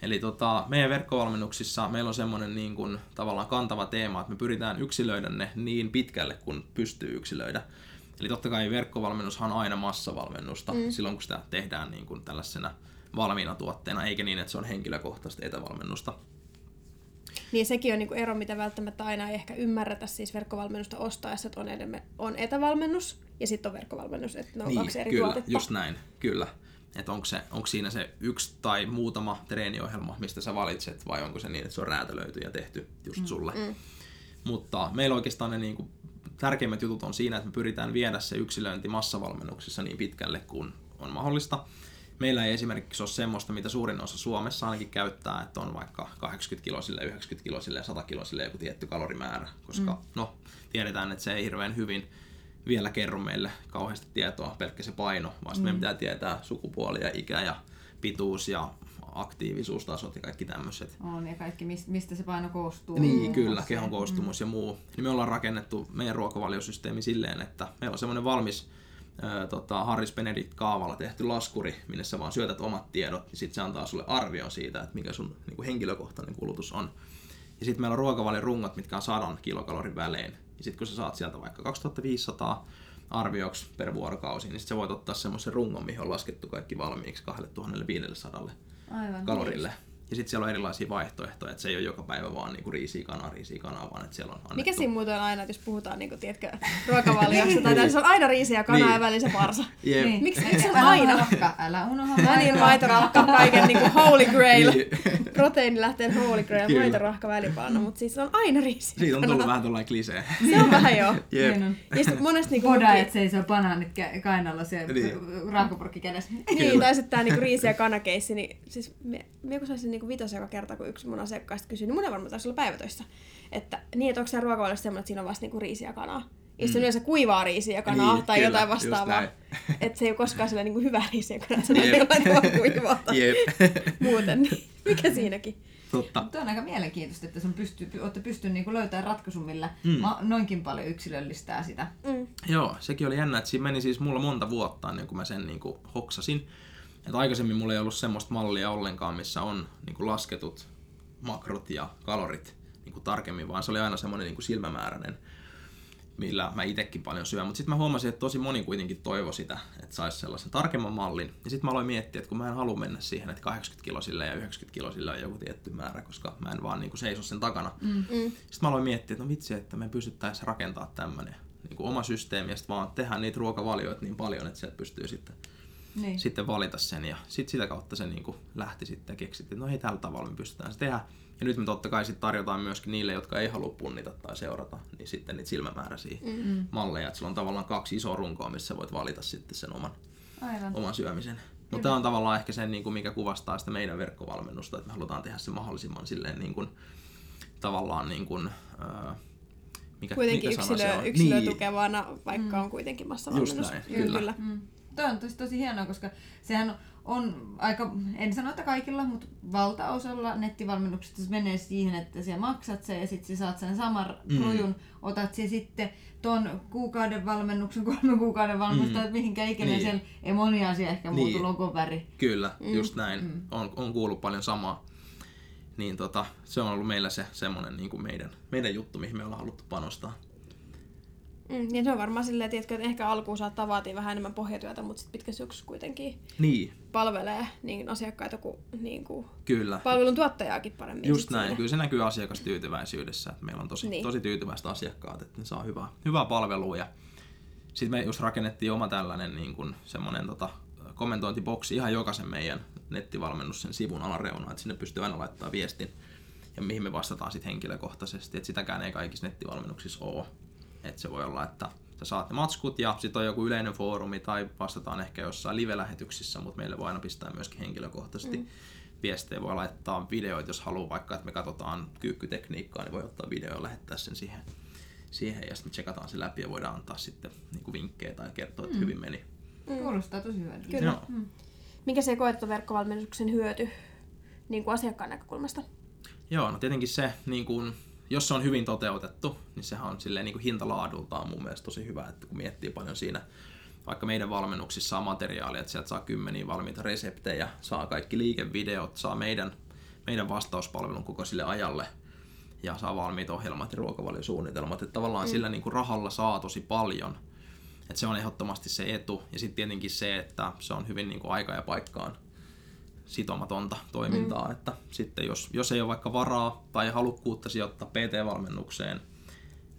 Eli tota, meidän verkkovalmennuksissa meillä on semmoinen niin kuin, tavallaan kantava teema, että me pyritään yksilöidä ne niin pitkälle kuin pystyy yksilöidä. Eli totta kai verkkovalmennushan on aina massavalmennusta mm. silloin, kun sitä tehdään niin kuin tällaisena valmiina tuotteena, eikä niin, että se on henkilökohtaista etävalmennusta. Niin sekin on niinku ero, mitä välttämättä aina ei ehkä ymmärretä siis verkkovalmennusta ostaessa, että on, edemme, on etävalmennus ja sitten on verkkovalmennus, että ne on niin, kaksi eri kyllä, tuotetta. just näin, kyllä. Että onko, se, onko siinä se yksi tai muutama treeniohjelma, mistä sä valitset, vai onko se niin, että se on räätälöity ja tehty just mm, sulle. Mm. Mutta meillä oikeastaan ne niin kuin, tärkeimmät jutut on siinä, että me pyritään viedä se yksilöinti massavalmennuksessa niin pitkälle kuin on mahdollista. Meillä ei esimerkiksi ole semmoista, mitä suurin osa Suomessa ainakin käyttää, että on vaikka 80 kilosille, 90 kilosille ja 100 kilosille joku tietty kalorimäärä, koska mm. no, tiedetään, että se ei hirveän hyvin vielä kerro meille kauheasti tietoa, pelkkä se paino, vaan mm. meidän pitää tietää sukupuoli ja ikä ja pituus ja aktiivisuustasot ja kaikki tämmöiset. On, ja kaikki, mist- mistä se paino koostuu. Niin, kyllä, kehon koostumus mm. ja muu. Niin me ollaan rakennettu meidän ruokavaliosysteemi silleen, että meillä on semmoinen valmis ää, tota, Harris Benedict kaavalla tehty laskuri, minne sä vaan syötät omat tiedot, ja sitten se antaa sulle arvion siitä, että mikä sun niin kuin henkilökohtainen kulutus on. Ja sitten meillä on ruokavalion rungot, mitkä on 100 kilokalorin välein. Ja sitten kun sä saat sieltä vaikka 2500 arvioksi per vuorokausi, niin sit sä voit ottaa semmoisen rungon, mihin on laskettu kaikki valmiiksi 2500 Aivan. kalorille. Ja sitten siellä on erilaisia vaihtoehtoja, että se ei ole joka päivä vaan niinku riisiä kanaa, riisiä kanaa, vaan että siellä on annettu... Mikä siinä muuten on aina, että jos puhutaan niinku, tiedätkö, ruokavaliosta, tai niin. se on aina riisiä ja kanaa Niin. ja välissä parsa. Jep. Niin. Miksi miksi se on aina? älä unohda No niin, maitorahka, kaiken niinku holy grail. Niin. Proteiinilähteen holy grail, Kyllä. maitorahka välipaino, mutta siis se on aina riisiä. Siitä on tullut vähän tuollainen klisee. Se on vähän joo. Jep. Niin. Ja sit monesti niinku... Bodajat seisoo banaanit kä- kainalla se Niin. rahkopurkki kädessä. Niin, tai sitten tää niinku riisi- ja kanakeissi, niin siis me, me kun saisin niinku vitos joka kerta, kun yksi mun asiakkaista kysyi, niin mun ei varmaan taisi olla päivätöissä, että niin, että onko se ruokavaliossa semmoinen, että siinä on vasta niinku riisiä ja kanaa. Ja sitten yleensä kuivaa riisiä ja kanaa Niin, tai kyllä, jotain vastaavaa. Että se ei ole koskaan sellainen niinku hyvä riisiä kanaa, se on jollain tavalla kuivaa Jep. muuten. Niin, mikä siinäkin? Totta. Mutta on aika mielenkiintoista, että sun pystyy, olette pystynyt niinku löytämään ratkaisun, millä Mm. noinkin paljon yksilöllistää sitä. Mm. Joo, sekin oli jännä, että siinä meni siis mulla monta vuotta ennen kuin mä sen niin kuin hoksasin. Että aikaisemmin mulla ei ollut semmoista mallia ollenkaan, missä on niin kuin lasketut makrot ja kalorit niin kuin tarkemmin, vaan se oli aina semmoinen niin kuin silmämääräinen, millä mä itekin paljon syön. Mutta sitten mä huomasin, että tosi moni kuitenkin toivoi sitä, että saisi sellaisen tarkemman mallin. Ja sitten mä aloin miettiä, että kun mä en halua mennä siihen, että 80 kilosille ja 90 kilosille on joku tietty määrä, koska mä en vaan niin kuin seiso sen takana. Mm. Mm. Sitten mä aloin miettiä, että no vitsi, että me pystyttäisiin rakentaa tämmöinen niin kuin oma systeemi ja sitten vaan tehdä niitä ruokavalioita niin paljon, että sieltä pystyy sitten, Niin. sitten valita sen. Ja sitten sitä kautta se niin kuin lähti sitten ja keksittiin, että no ei tällä tavalla me pystytään se tehdä. Ja nyt me totta kai sitten tarjotaan myöskin niille, jotka ei halua punnita tai seurata, niin sitten niitä silmämääräisiä Mm. malleja. Että sulla on tavallaan kaksi isoa runkoa, missä sä voit valita sitten sen oman, Aivan. oman syömisen. Mutta tämä on tavallaan ehkä se, niin kuin mikä kuvastaa sitä meidän verkkovalmennusta, että me halutaan tehdä se mahdollisimman silleen niin kuin, tavallaan niin kuin, ää, mikä, Kuitenkin mikä sana se yksilö, on? yksilö niin, tukevana, vaikka Mm. on kuitenkin massavalmennus. Just näin, kyllä. kyllä. Mm. Toi on tosi, tosi hienoa, koska sehän on aika, en sano, että kaikilla, mutta valtaosalla nettivalmennuksista se menee siihen, että sä maksat sen ja sitten sä saat sen saman Mm. rujun, otat sen sitten ton kuukauden valmennuksen, kolmen kuukauden valmennuksen, Mm. tai mihinkä ikinä Niin. siellä ei moni asia ehkä muutu Niin. logon väri. Kyllä, Mm. just näin. Mm. On, on kuullut paljon samaa. Niin tota, se on ollut meillä se semmoinen niin kuin meidän, meidän juttu, mihin me ollaan haluttu panostaa. Mm, ja se on varmaan silleen, tiedätkö, että ehkä alkuun saattaa vaatia vähän enemmän pohjatyötä, mutta sitten pitkä syksy kuitenkin Niin, palvelee niin asiakkaita kuin, niin kuin kyllä. palvelun tuottajaakin paremmin. Just näin. siinä. Kyllä se näkyy asiakastyytyväisyydessä, että meillä on tosi, Niin. niin. tosi tyytyväiset asiakkaat, että ne saa hyvää, hyvää palvelua. Ja sitten me just rakennettiin oma tällainen niin kuin semmoinen tota, kommentointiboksi ihan jokaisen meidän nettivalmennus sen sivun alareunaan, että sinne pystyy aina laittaa viestin ja mihin me vastataan sitten henkilökohtaisesti. Että sitäkään ei kaikissa nettivalmennuksissa ole. Että se voi olla, että Te saatte matskut ja sitten on joku yleinen foorumi tai vastataan ehkä jossain live-lähetyksissä, mutta meille voi aina pistää myöskin henkilökohtaisesti mm. viestejä. Voi laittaa videoita, jos haluaa vaikka, että me katsotaan kyykkytekniikkaa, niin voi ottaa video ja lähettää sen siihen, siihen ja sitten tsekataan se läpi ja voidaan antaa sitten niin kuin vinkkejä tai kertoa, että mm. hyvin meni. Mm. Kuulostaa tosi hyödyllistä. Kyllä. Mm. Mikä se koettu verkkovalmennuksen hyöty niin kuin asiakkaan näkökulmasta? Joo, no tietenkin se, niin kuin, jos se on hyvin toteutettu, niin sehän on silleen niin kuin hintalaadultaan mun mielestä tosi hyvä, että kun miettii paljon siinä vaikka meidän valmennuksissa on materiaalia, että sieltä saa kymmeniä valmiita reseptejä, saa kaikki liikevideot, saa meidän, meidän vastauspalvelun koko sille ajalle ja saa valmiit ohjelmat ja ruokavaliosuunnitelmat. Että tavallaan mm. sillä niin kuin rahalla saa tosi paljon. Että se on ehdottomasti se etu. Ja sitten tietenkin se, että se on hyvin niin kuin aika ja paikkaan sitomatonta toimintaa, mm. että sitten jos, jos ei ole vaikka varaa tai halukkuutta sijoittaa PT-valmennukseen,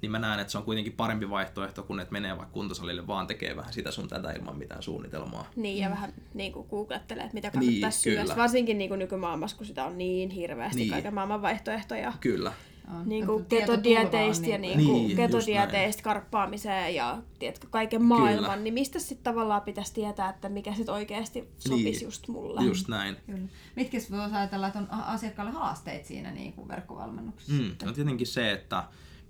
niin mä näen, että se on kuitenkin parempi vaihtoehto kuin että menee vaikka kuntosalille vaan tekee vähän sitä sun tätä ilman mitään suunnitelmaa. Niin, ja vähän niin kuin googlettelee, että mitä kannattaisi niin, syödä. Varsinkin niin kuin nykymaailmassa, kun sitä on niin hirveästi niin. kaiken maailman vaihtoehtoja. Kyllä. On. Niin kuin ketodieteistä ja niin kuin niin, ketodieteistä karppaamiseen ja tiedätkö, kaiken maailman, Kyllä. niin mistä sitten tavallaan pitäisi tietää, että mikä sitten oikeasti sopisi niin. just mulle. Just näin. Kyllä. Mitkä voisi ajatella, että on asiakkaalle haasteet siinä niin kuin verkkovalmennuksessa? Mm, no tietenkin se, että,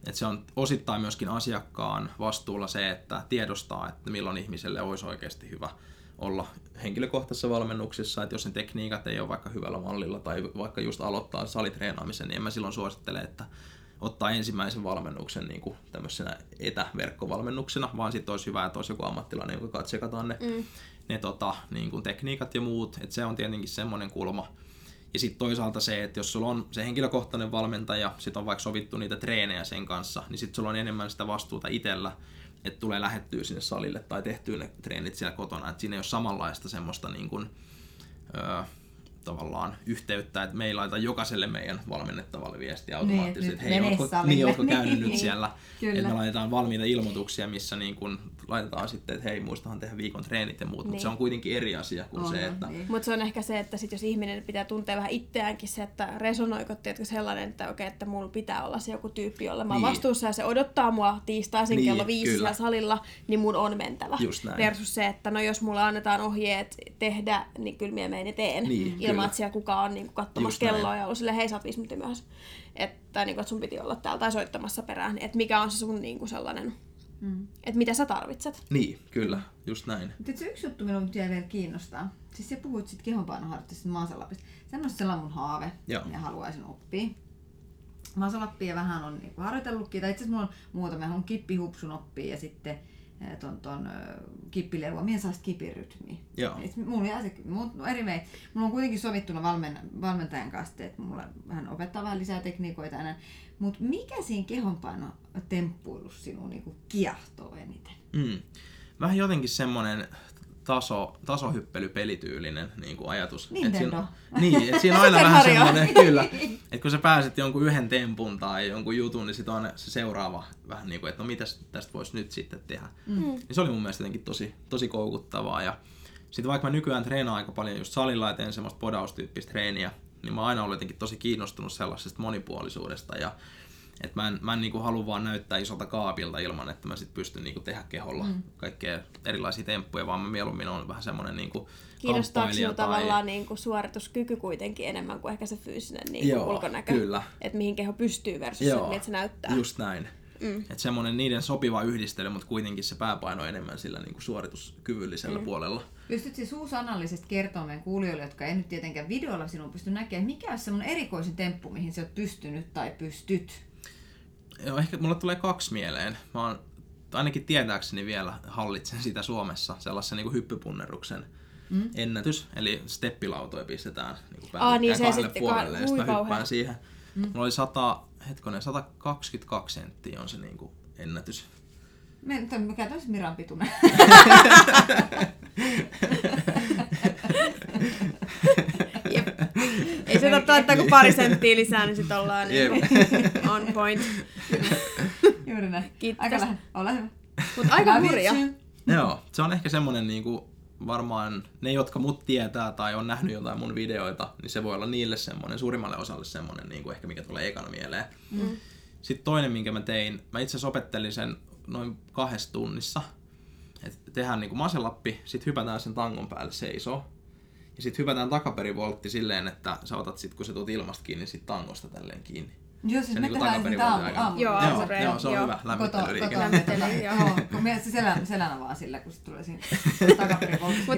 että se on osittain myöskin asiakkaan vastuulla se, että tiedostaa, että milloin ihmiselle olisi oikeasti hyvä olla henkilökohtaisessa valmennuksessa, että jos ne tekniikat ei ole vaikka hyvällä mallilla tai vaikka just aloittaa salitreenaamisen, niin en mä silloin suosittele, että ottaa ensimmäisen valmennuksen niin kuin tämmöisenä etäverkkovalmennuksena, vaan sitten olisi hyvä, että olisi joku ammattilainen, joka katsekataan ne, mm. ne tota, niin kuin tekniikat ja muut. että se on tietenkin semmoinen kulma. Ja sitten toisaalta se, että jos sulla on se henkilökohtainen valmentaja, sitten on vaikka sovittu niitä treenejä sen kanssa, niin sitten sulla on enemmän sitä vastuuta itsellä että tulee lähettyä sinne salille tai tehtyä ne treenit siellä kotona. Että siinä ei ole samanlaista semmoista niin kuin, tavallaan yhteyttä, että me ei laita jokaiselle meidän valmennettavalle viestiä niin, automaattisesti, niin, että hei, ootko, niin, ootko käynyt nyt siellä, Kyllä. että me laitetaan valmiita ilmoituksia, missä niin kun laitetaan sitten, että hei, muistahan tehdä viikon treenit ja muut, niin. mutta se on kuitenkin eri asia kuin on, se, että... Niin. Mutta se on ehkä se, että sit jos ihminen pitää tuntea vähän itseäänkin se, että resonoiko tietysti sellainen, että okei, että mulla pitää olla se joku tyyppi, jolle mä oon niin. vastuussa ja se odottaa mua tiistaisin niin, kello viisi siellä salilla, niin mun on mentävä. Versus se, että no jos mulle annetaan ohjeet tehdä, niin kyllä minä menen teen. Niin, että siellä kukaan on niin kuin katsomassa kelloa ja ollut silleen, hei sä oot viisi minuuttia myös. Että, niin kuin, että sun piti olla täällä tai soittamassa perään. Että mikä on se sun niin kuin sellainen, mm. että mitä sä tarvitset. Niin, kyllä, just näin. Mutta se yksi juttu minun vielä kiinnostaa. Siis sä puhuit sit kehonpainoharjoitteesta Maasalapista. Se on sellainen mun haave, Joo. ja haluaisin oppia. Maasalappia vähän on niin harjoitellutkin, tai itse asiassa mulla on muutamia, on kippihupsun oppia ja sitten ton, ton kippilelua, mien saa kipirytmiä. Joo. Et mulla, jää se, mulla, eri vei. mulla on kuitenkin sovittuna valmen, valmentajan kanssa, että mulla vähän opettaa vähän lisää tekniikoita enää. Mutta mikä siinä kehonpaino temppuilussa sinun niinku kiehtoo eniten? Mm. Vähän jotenkin semmoinen taso, tasohyppelypelityylinen niin kuin ajatus. Nintendo. Et siinä, niin, että siinä on aina vähän semmoinen, kyllä, että kun sä pääset jonkun yhden tempun tai jonkun jutun, niin sitten on se seuraava vähän niin kuin, että no mitäs tästä voisi nyt sitten tehdä. Mm. Niin se oli mun mielestä jotenkin tosi, tosi koukuttavaa ja sitten vaikka mä nykyään treenaan aika paljon just salilla ja teen semmoista podaustyyppistä treeniä, niin mä oon aina ollut jotenkin tosi kiinnostunut sellaisesta monipuolisuudesta ja et mä en, mä en niinku halua vaan näyttää isolta kaapilta ilman, että mä sit pystyn niinku tehdä keholla mm. kaikkea erilaisia temppuja, vaan mä mieluummin on vähän semmoinen niinku Kiinnostaako sinua tai... tavallaan niinku suorituskyky kuitenkin enemmän kuin ehkä se fyysinen niinku Joo, ulkonäkö? kyllä. Että mihin keho pystyy versus Joo, se, miltä se näyttää. just näin. Mm. Että semmoinen niiden sopiva yhdistely, mutta kuitenkin se pääpaino enemmän sillä niinku suorituskyvyllisellä mm. puolella. Pystyt siis uusanallisesti kertomaan meidän kuulijoille, jotka ei nyt tietenkään videolla sinun pysty näkemään, mikä on semmoinen erikoisin temppu, mihin sä oot pystynyt tai pystyt? Joo, ehkä mulle tulee kaksi mieleen. Mä oon ainakin tietääkseni vielä hallitsen sitä Suomessa, sellaisen niin kuin hyppypunneruksen mm. ennätys. Eli steppilautoja pistetään niin kuin Aa, niin se kahdelle puolelle ja sitten mä hyppään siihen. Mm. Mulla oli 100, hetkonen, 122 senttiä on se niin kuin ennätys. Mikä olisi Miran pituinen? Se totta, että kun pari senttiä lisää, niin sitten ollaan niin on point. Juuri näin. Kiitos. Aika vähän. Ole hyvä. Mutta aika hurja. Joo, se on ehkä semmoinen niinku, varmaan ne, jotka mut tietää tai on nähnyt jotain mun videoita, niin se voi olla niille semmoinen, suurimmalle osalle semmoinen, niin kuin ehkä mikä tulee ekana mieleen. Mm. Sitten toinen, minkä mä tein, mä itse asiassa opettelin sen noin kahdessa tunnissa. Että tehdään niinku maselappi, sitten hypätään sen tangon päälle seisoo. Ja sitten hypätään takaperivoltti silleen, että sä otat sit, kun sä tuut ilmasta kiinni, sit tangosta tälleen kiinni. Joo, siis Se me niinku tehdään sitä aamu. Joo, se on joo. hyvä lämmittelyliike. Koto, Lämmittely, joo. joo. Kun me se selän, selän vaan sillä, kun se tulee siinä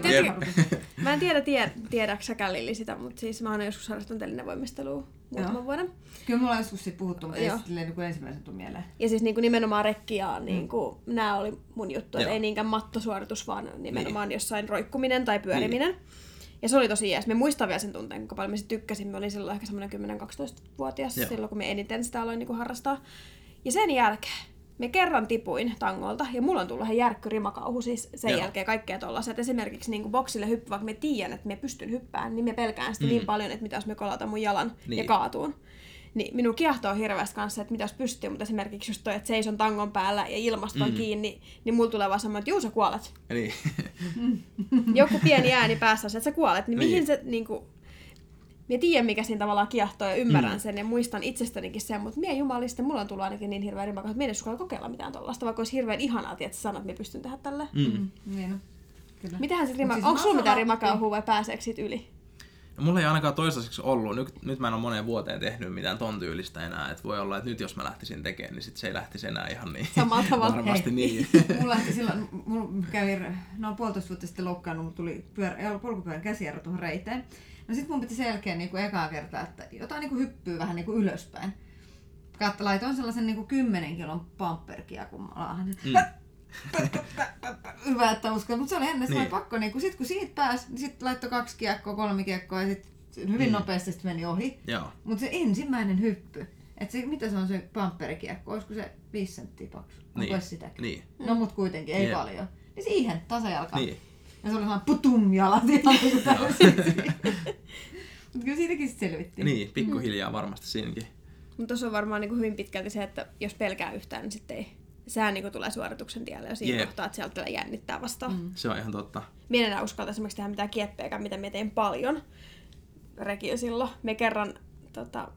tietenkin- Mä en tiedä, tie, tiedäksä Lilli sitä, mutta siis mä oon joskus harrastanut telinevoimistelua muutaman Joo. vuoden. Kyllä mulla on joskus siitä puhuttu, mutta ei silleen niin kuin ensimmäisen tuu mieleen. Ja siis niin kuin nimenomaan rekki ja niin kuin, nämä oli mun juttu, että ei niinkään mattosuoritus, vaan nimenomaan niin. jossain roikkuminen tai pyöriminen. Niin. Ja se oli tosi jees. Me muistan vielä sen tunteen, kuinka paljon me tykkäsin. Me olin silloin ehkä semmoinen 10-12-vuotias, Joo. silloin kun me eniten sitä aloin niin kuin harrastaa. Ja sen jälkeen me kerran tipuin tangolta, ja mulla on tullut ihan järkky rimakauhu siis sen Joo. jälkeen kaikkea tollaset. Esimerkiksi niin kuin boksille hyppy, vaikka me tiedän, että me pystyn hyppään, niin me pelkään sitä mm. niin paljon, että mitä jos me kolata mun jalan niin. ja Niin. kaatuun. Niin minun kiehtoo hirveästi kanssa, että mitä jos pystyy, mutta esimerkiksi just toi, että seison tangon päällä ja ilmasta on Mm. kiinni, niin mulla tulee vaan semmoinen, että juu sä kuolet. Niin. Joku pieni ääni päässä että sä kuolet, niin, Niin. mihin se niinku... Mä tiedän, mikä siinä tavallaan kiehtoo ja ymmärrän Mm. sen ja muistan itsestänikin sen, mutta mie jumalista, mulla on tullut ainakin niin hirveä rimakka, että mie en uskalla kokeilla mitään tollasta, vaikka olisi hirveän ihanaa, että sä sanot, että mä pystyn tehdä tälle. Mm. Mm. Niin on. Kyllä. Mitähän sit Mut rima... siis Onko sulla mitään rimakauhua vai pääseekö siitä yli? Mulla ei ainakaan toistaiseksi ollut. Nyt, nyt mä en ole moneen vuoteen tehnyt mitään ton tyylistä enää. Et voi olla, että nyt jos mä lähtisin tekemään, niin sit se ei lähtisi enää ihan niin. Samalla tavalla. Varmasti niin. Mulla lähti silloin, mulla kävi no puolitoista vuotta sitten loukkaannut, mulla tuli pyörä, polkupyörän käsijarru tuohon reiteen. No sit mun piti sen jälkeen niin kuin ekaa kertaa, että jotain niin kuin hyppyy vähän niin kuin ylöspäin. Kat, laitoin sellaisen niin kuin 10 kilon pamperkia, kun mä laahan. Mm. Hyvä, että uskon. Mutta se oli ennen Niin. niin. pakko, niin kun, sit kun siitä pääsi, niin sit laittoi kaksi kiekkoa, kolme kiekkoa ja sit hyvin Mm. nopeasti sit meni ohi. Joo. Mutta se ensimmäinen hyppy, että se, mitä se on se pampperikiekko, olisiko se 5 senttiä paksu? Onko Niin. edes sitäkin? Niin. No mut kuitenkin, ei Jep. paljon. Niin siihen, tasajalka. Niin. Ja se oli sellainen putum jalat ihan niin kuin täysin. Mut kyllä siitäkin sit selvittiin. Niin, pikkuhiljaa varmasti siinäkin. Mutta tuossa on varmaan niinku hyvin pitkälti se, että jos pelkää yhtään, niin sitten ei. Sehän niinku tulee suorituksen tielle ja siinä Jep. kohtaa, että sieltä tulee jännittää vastaan. Mm. Se on ihan totta. Minä en enää uskalta esimerkiksi tehdä mitään kieppeäkään, mitä me tein paljon. Rekiö silloin. Me kerran tota,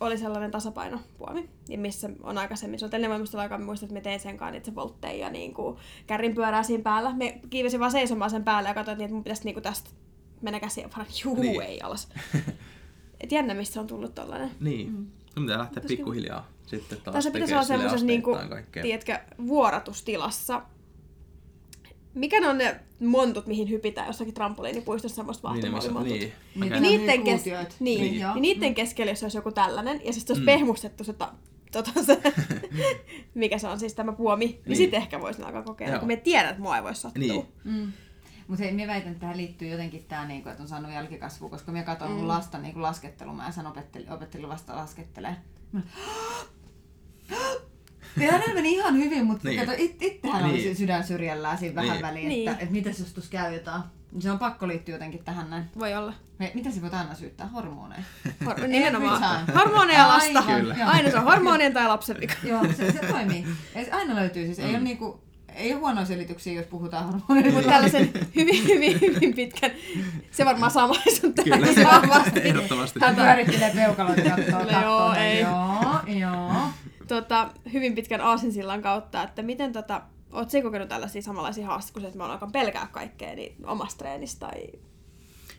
oli sellainen tasapainopuomi, ja missä on aikaisemmin, se on televoimistella aikaa, muistan, että me tein sen kanssa niitä voltteja ja niin kuin, kärrin pyörää siinä päällä. Me kiivesin vaan seisomaan sen päälle ja katsoin, että mun pitäisi niin kuin tästä mennä käsiä vaan, juu, Niin. ei alas. Et jännä, mistä on tullut tollanen. Niin. Mm. No pitää lähteä Pitäisikö- pikkuhiljaa sitten taas Tai se pitäisi olla semmoisessa niinku, tiedätkö, vuorotustilassa. Mikä ne on ne montut, mihin hypitään jossakin trampoliinipuistossa semmoista Niin, vahtomallimontot? niin. Niin, käyn- niin- niitten, kes- niin, Niin. niin. Ja niitten keskellä, jos olisi joku tällainen, ja sitten olisi Mm. pehmustettu se, ta- tota se mikä se on siis tämä puomi, niin, Niin. niin. sitten ehkä voisi alkaa kokeilla, Joo. kun me tiedän, että mua ei voi sattua. Niin. Mm. Mutta minä väitän, että tähän liittyy jotenkin tämä, niinku, että on saanut jälkikasvua, koska minä katson mm. mun lasta niinku laskettelumaan ja opettelin, opettelin vasta laskettelee. Mä- hänellä meni ihan hyvin, mutta Niin. kato, it, itsehän niin. Niin. oli sydän syrjällään siinä vähän Niin. väliin, Niin. että, että mitäs jos tuossa käy jotain. Se on pakko liittyä jotenkin tähän näin. Voi olla. Me, mitä se voit aina syyttää? Hormoneja. Hor- nimenomaan. Hormoneja lasta. Kyllä. Aina se on hormonien tai lapsen vika. Joo, se, se toimii. Aina löytyy siis. Ei, Mm. ole niinku, ei ole huonoja selityksiä, jos puhutaan hormoneista. Mutta tällaisen hyvin, hyvin, hyvin pitkän, se varmaan samaisen tähän Kyllä, se vahvasti. ehdottomasti. Hän pyörittelee peukaloita Kyllä, katsoo joo, ne. ei. Joo, joo. tota, hyvin pitkän aasinsillan kautta, että miten tota, oot sä kokenut tällaisia samanlaisia haasteita, kun se, että mä alkan pelkää kaikkea niin omasta treenistä tai...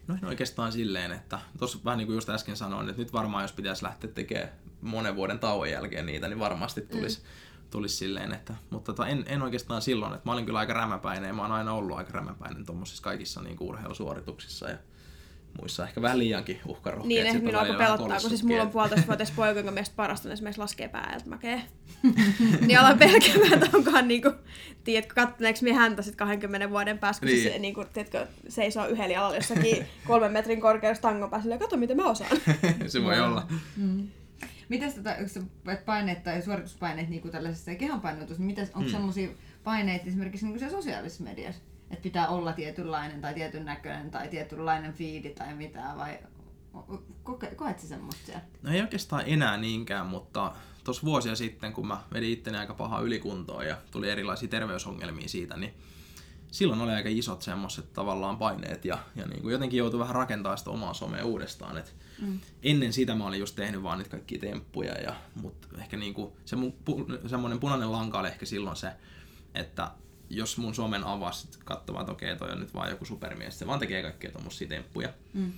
No en oikeastaan silleen, että tuossa vähän niin kuin just äsken sanoin, että nyt varmaan jos pitäisi lähteä tekemään monen vuoden tauon jälkeen niitä, niin varmasti tulisi, mm. Tulisi silleen, että, mutta tota, en, en, oikeastaan silloin, että mä olin kyllä aika rämäpäinen ja mä oon aina ollut aika rämäpäinen tuommoisissa kaikissa niin kuin urheilusuorituksissa ja muissa ehkä vähän liiankin uhkarohkeet. Niin, on minua alkoi pelottaa, kun siis mulla on että- puolitoista vuotias poika, jonka mielestä parasta on esimerkiksi laskee päältä mäkeä. niin alan pelkäämään, että onkohan niinku, tiedätkö, katteleeko me häntä sit 20 vuoden päästä, kun niin. se Niin. niinku, tiedätkö, seisoo yhdellä jalalla jossakin kolmen metrin korkeudessa tangon päässä, ja kato miten mä osaan. se voi olla. Mm. Mitäs tota, se että paineet tai suorituspaineet niin tällaisessa kehonpainotus, niin mitäs, onko Mm. mm. semmoisia paineita esimerkiksi niin siellä sosiaalisessa mediassa? Että pitää olla tietynlainen tai tietyn näköinen tai tietynlainen fiidi tai mitä vai koke, koet sä semmoista siellä? No ei oikeastaan enää niinkään, mutta tuossa vuosia sitten, kun mä vedin itteni aika pahaa ylikuntoa ja tuli erilaisia terveysongelmia siitä, niin silloin oli aika isot semmoiset tavallaan paineet ja, ja niin kuin jotenkin joutui vähän rakentamaan sitä omaa somea uudestaan. Et mm. Ennen sitä mä olin just tehnyt vaan niitä kaikkia temppuja, ja, mutta ehkä niin kuin, se mun pu- semmoinen punainen lanka oli ehkä silloin se, että jos mun somen avasi katsomaan, että okei, toi on nyt vaan joku supermies, se vaan tekee kaikkea tommosia temppuja. Mm.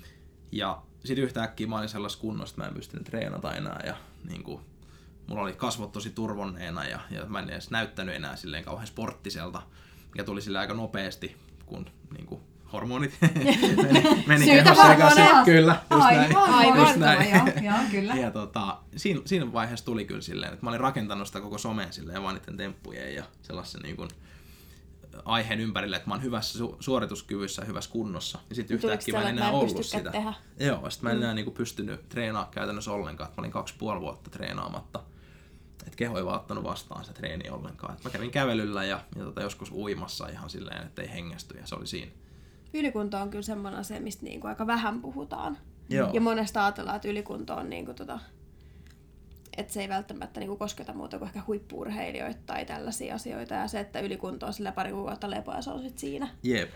Ja sitten yhtäkkiä mä olin sellaisessa kunnossa, että mä en pystynyt treenata enää ja niin kuin, mulla oli kasvot tosi turvonneena ja, ja mä en edes näyttänyt enää silleen kauhean sporttiselta, mikä tuli sille aika nopeasti, kun niin kuin, hormonit meni, meni kehossa sekaisin. Kyllä, just näin. Aivan, just näin. joo, joo, kyllä. Ja tota, siinä, siinä vaiheessa tuli kyllä silleen, että mä olin rakentanut sitä koko someen silleen vaan niiden temppujen ja sellaisen niin kuin, aiheen ympärille, että mä oon hyvässä su- suorituskyvyssä ja hyvässä kunnossa. Ja sitten yhtäkkiä mä en enää mä en ollut sitä. tehdä? Joo, sit mä en enää niinku pystynyt treenaamaan käytännössä ollenkaan. Mä olin kaksi puoli vuotta treenaamatta. Et keho ei vaan ottanut vastaan se treeni ollenkaan. Et mä kävin kävelyllä ja, ja tota, joskus uimassa ihan silleen, että ei hengästy ja se oli siinä. Ylikunto on kyllä semmoinen asia, mistä niinku aika vähän puhutaan. Joo. Ja monesta ajatellaan, että ylikunto on niinku tota, että se ei välttämättä niinku kosketa muuta kuin ehkä huippuurheilijoita tai tällaisia asioita. Ja se, että ylikunto on sillä pari kuukautta lepoa ja se on sit siinä. Jep.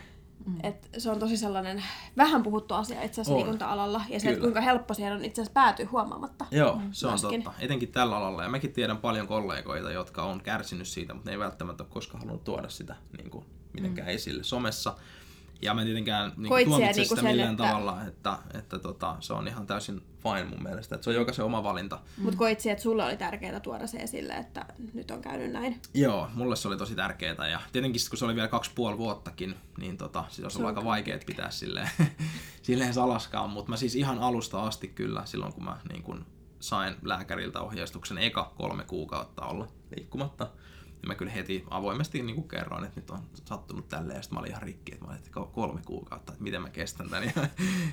Mm. Et se on tosi sellainen vähän puhuttu asia itse asiassa On. liikunta-alalla. Ja se, että kuinka helppo siihen on itse asiassa päätyä huomaamatta. Joo, se on Myöskin. totta. Etenkin tällä alalla. Ja mäkin tiedän paljon kollegoita, jotka on kärsinyt siitä, mutta ne ei välttämättä ole koskaan halunnut tuoda sitä niin kuin, mitenkään mm. esille somessa. Ja mä en tietenkään niin kuin, tuomitse niinku sitä sen, millään että- tavalla, että, että tota, se on ihan täysin fine mun mielestä. Että se on jokaisen oma valinta. Mm. Mutta koit siihen, että sulle oli tärkeää tuoda se esille, että nyt on käynyt näin. Joo, mulle se oli tosi tärkeää ja tietenkin sit, kun se oli vielä kaksi puoli vuottakin, niin tota, sit olisi ollut aika vaikea pitää silleen, silleen salaskaan, mutta mä siis ihan alusta asti kyllä silloin kun mä niin kun sain lääkäriltä ohjeistuksen eka kolme kuukautta olla liikkumatta, niin mä kyllä heti avoimesti niin kuin kerroin, että nyt on sattunut tälleen ja sitten mä olin ihan rikki, että mä olin, että ko- kolme kuukautta, että miten mä kestän tän. Ja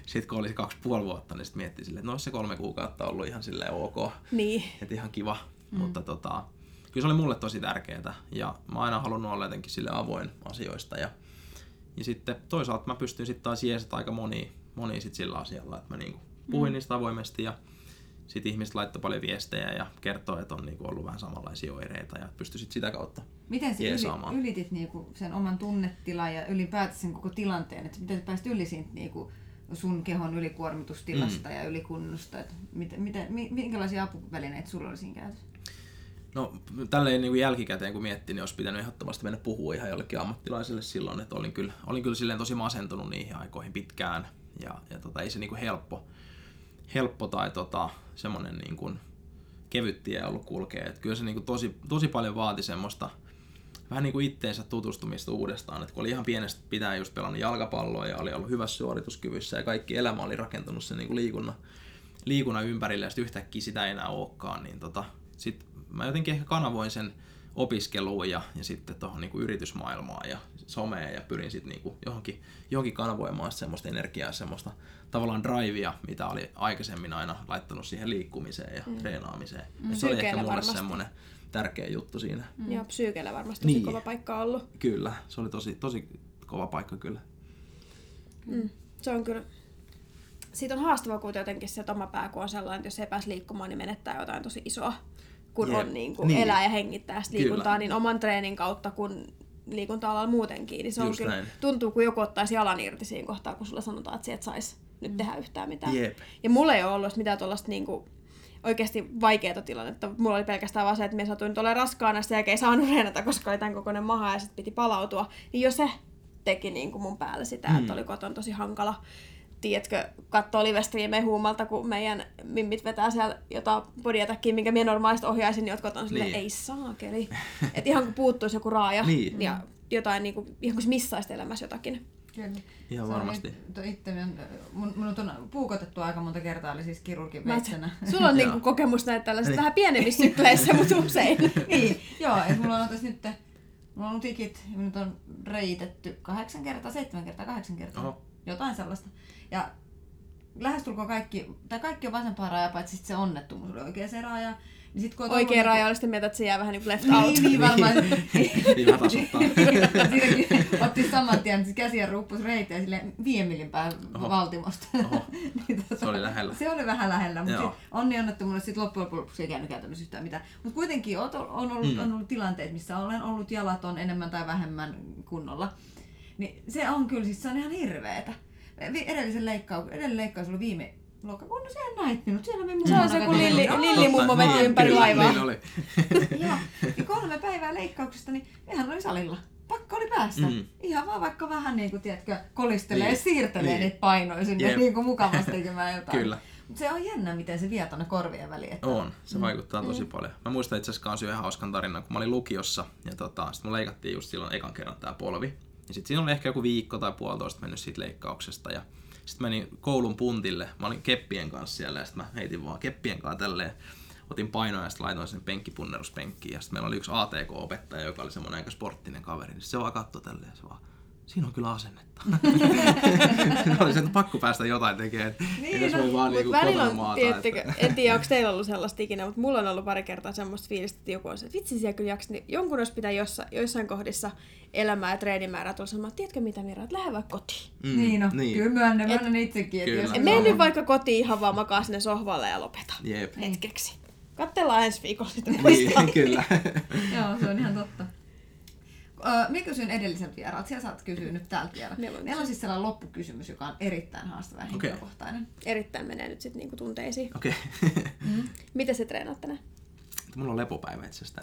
sitten kun oli se kaksi puoli vuotta, niin sitten miettii silleen, että no olisi se kolme kuukautta ollut ihan silleen ok Niin. että ihan kiva. Mm. Mutta tota, kyllä se oli mulle tosi tärkeää ja mä aina halunnut olla jotenkin sille avoin asioista ja, ja sitten toisaalta mä pystyn sitten taas jeesata aika moni, moni sit sillä asialla, että mä niinku puhuin mm. niistä avoimesti ja sitten ihmiset laittoi paljon viestejä ja kertoi, että on niinku ollut vähän samanlaisia oireita ja pystyi sit sitä kautta Miten sä yli, ylitit niinku sen oman tunnetilan ja ylipäätään sen koko tilanteen, että miten sä pääsit yli siitä niinku sun kehon ylikuormitustilasta mm. ja ylikunnosta, että miten, miten, mi- minkälaisia apuvälineitä sulla oli siinä käytössä? No tälleen niin kuin jälkikäteen kun miettii, niin olisi pitänyt ehdottomasti mennä puhua ihan jollekin ammattilaiselle silloin, että olin kyllä, olin kyllä silleen tosi masentunut niihin aikoihin pitkään. Ja, ja tota, ei se niin kuin helppo, helppo tai tota, semmoinen niin kuin kevyt tie ollut kulkea. Et kyllä se niin kuin tosi, tosi paljon vaati semmoista vähän niin kuin itteensä tutustumista uudestaan. Et kun oli ihan pienestä pitää just pelannut jalkapalloa ja oli ollut hyvässä suorituskyvyssä ja kaikki elämä oli rakentunut sen niin kuin liikunnan, liikunnan ympärille ja sitten yhtäkkiä sitä ei enää olekaan, niin tota, sit mä jotenkin ehkä kanavoin sen opiskeluun ja, ja sitten tuohon niin yritysmaailmaan ja someen ja pyrin sitten niin johonkin, johonkin kanavoimaan sit semmoista energiaa, semmoista tavallaan drivea, mitä oli aikaisemmin aina laittanut siihen liikkumiseen ja mm. treenaamiseen. Mm. Se oli ehkä mulle varmasti. semmoinen tärkeä juttu siinä. Mm. Joo, psyykellä varmasti tosi Niin. kova paikka ollut. Kyllä, se oli tosi, tosi kova paikka kyllä. Mm. Se on kyllä... Siitä on haastava kuitenkin jotenkin se, että oma pää, kun on sellainen, että jos ei pääse liikkumaan, niin menettää jotain tosi isoa. Kun Jep. on niin kuin Niin. elää ja hengittää sitä liikuntaa, Kyllä. niin oman treenin kautta, kun liikunta-alalla muutenkin, niin se on Just kyllä, näin. tuntuu kuin joku ottaisi jalan irti siinä kohtaa, kun sulle sanotaan, että et saisi nyt tehdä yhtään mitään. Jep. Ja mulla ei ole ollut mitään tuollaista niinku oikeasti vaikeaa tilannetta. Mulla oli pelkästään vaan se, että me satuin nyt olemaan raskaana, sen jälkeen ei saanut reenata, koska oli tämän kokoinen maha ja sitten piti palautua. Niin jo se teki niinku mun päälle sitä, mm. että oli koton tosi hankala tiedätkö, katsoo livestriimejä huumalta, kun meidän mimmit vetää siellä jotain podiatakkiä, minkä minä normaalisti ohjaisin, niin jotkut on silleen, Niin. ei saakeli. Että ihan kuin puuttuisi joku raaja Niin. ja jotain, niin kuin, ihan kuin missaisi elämässä jotakin. Kyllä. Ihan Se on varmasti. it- Itse on, mun, mun on puukotettu aika monta kertaa, eli siis kirurgin veitsenä. Sulla on niinku kokemus näitä tällaisista Niin. vähän pienemmissä sykleissä, mutta usein. niin, joo, että mulla on tässä nyt, mulla on ollut ikit, ja nyt on reitetty kahdeksan kertaa, seitsemän kertaa, kahdeksan kertaa, Oho. jotain sellaista. Ja lähestulkoon kaikki, tai kaikki on vasempaa rajaa, paitsi sit se onnettomuus oli oikea se raja. Niin sit, kun Oikea raja oli sitä mieltä, että se jää vähän niin kuin left out. Niin, niin varmaan. niin vähän tasoittaa. Siinäkin otti saman tien, siis käsiä ruppus reiteen sille millin päähän Oho. valtimosta. Oho. niin, tota, Se oli lähellä. Se oli vähän lähellä, mutta sit onni onnettomuudessa sit loppujen lopuksi ei käynyt käytännössä yhtään mitään. Mutta kuitenkin on ollut, Mm. on ollut tilanteet, missä olen ollut jalaton enemmän tai vähemmän kunnolla. Niin se on kyllä, siis se on ihan hirveetä. Edellisen leikkaus, edellinen leikkaus oli viime lokakuun, no siellä näit minut, siellä me Se on se, kun Lilli, Lilli mummo veti Niin, ympäri laivaa. Niin oli. Joo, ja kolme päivää leikkauksesta, niin mehän oli salilla. Pakko oli päästä. Mm. Mm. Ihan vaan vaikka vähän niin kuin, tiedätkö, kolistelee Niin. ja siirtelee Niin. niitä painoja sinne Jep. niin kuin mukavasti tekemään jotain. Kyllä. Mut se on jännä, miten se vie tuonne korvien väliin. Että... On, se vaikuttaa tosi paljon. Mä muistan itse asiassa yhden hauskan tarinan, kun mä olin lukiossa ja tota, sit me leikattiin just silloin ekan kerran tää polvi. Ja sit siinä oli ehkä joku viikko tai puolitoista mennyt siitä leikkauksesta ja sitten menin koulun puntille. Mä olin keppien kanssa siellä ja sitten mä heitin vaan keppien kanssa tälleen. Otin painoja ja sitten laitoin sen penkkipunneruspenkkiin. Ja sitten meillä oli yksi ATK-opettaja, joka oli semmoinen aika sporttinen kaveri. Niin se vaan katsoi tälleen se vaan, siinä on kyllä asennetta. oli se, että pakko päästä jotain tekemään. Niin, tässä voi vaan niinku välillä on, maata. tiedättekö, että- en tiedä, onko teillä ollut sellaista ikinä, mutta mulla on ollut pari kertaa semmoista fiilistä, että joku on se, että vitsi siellä kyllä jaksa, niin jonkun olisi pitää jossa, joissain kohdissa elämää ja treenimäärää tulla sanomaan, että tiedätkö mitä Mira, että lähde vaikka kotiin. Mm, niin no, niin. kyllä myönnän, myönnän itsekin. Että Kyllä. jos mene nyt vaikka kotiin ihan vaan makaa sinne sohvalle ja lopeta Jep. hetkeksi. Kattellaan ensi viikolla sitten Niin, kyllä. Joo, se on ihan totta. Öö, Minä kysyn edelliseltä vieraalta, siellä saat kysyä nyt täältä vielä. Meillä on Meillä on siis sellainen loppukysymys, joka on erittäin haastava ja Okei. henkilökohtainen. Erittäin menee nyt sitten niinku tunteisiin. Okei. Miten se treenaat tänään? Mulla on lepopäivä itse asiassa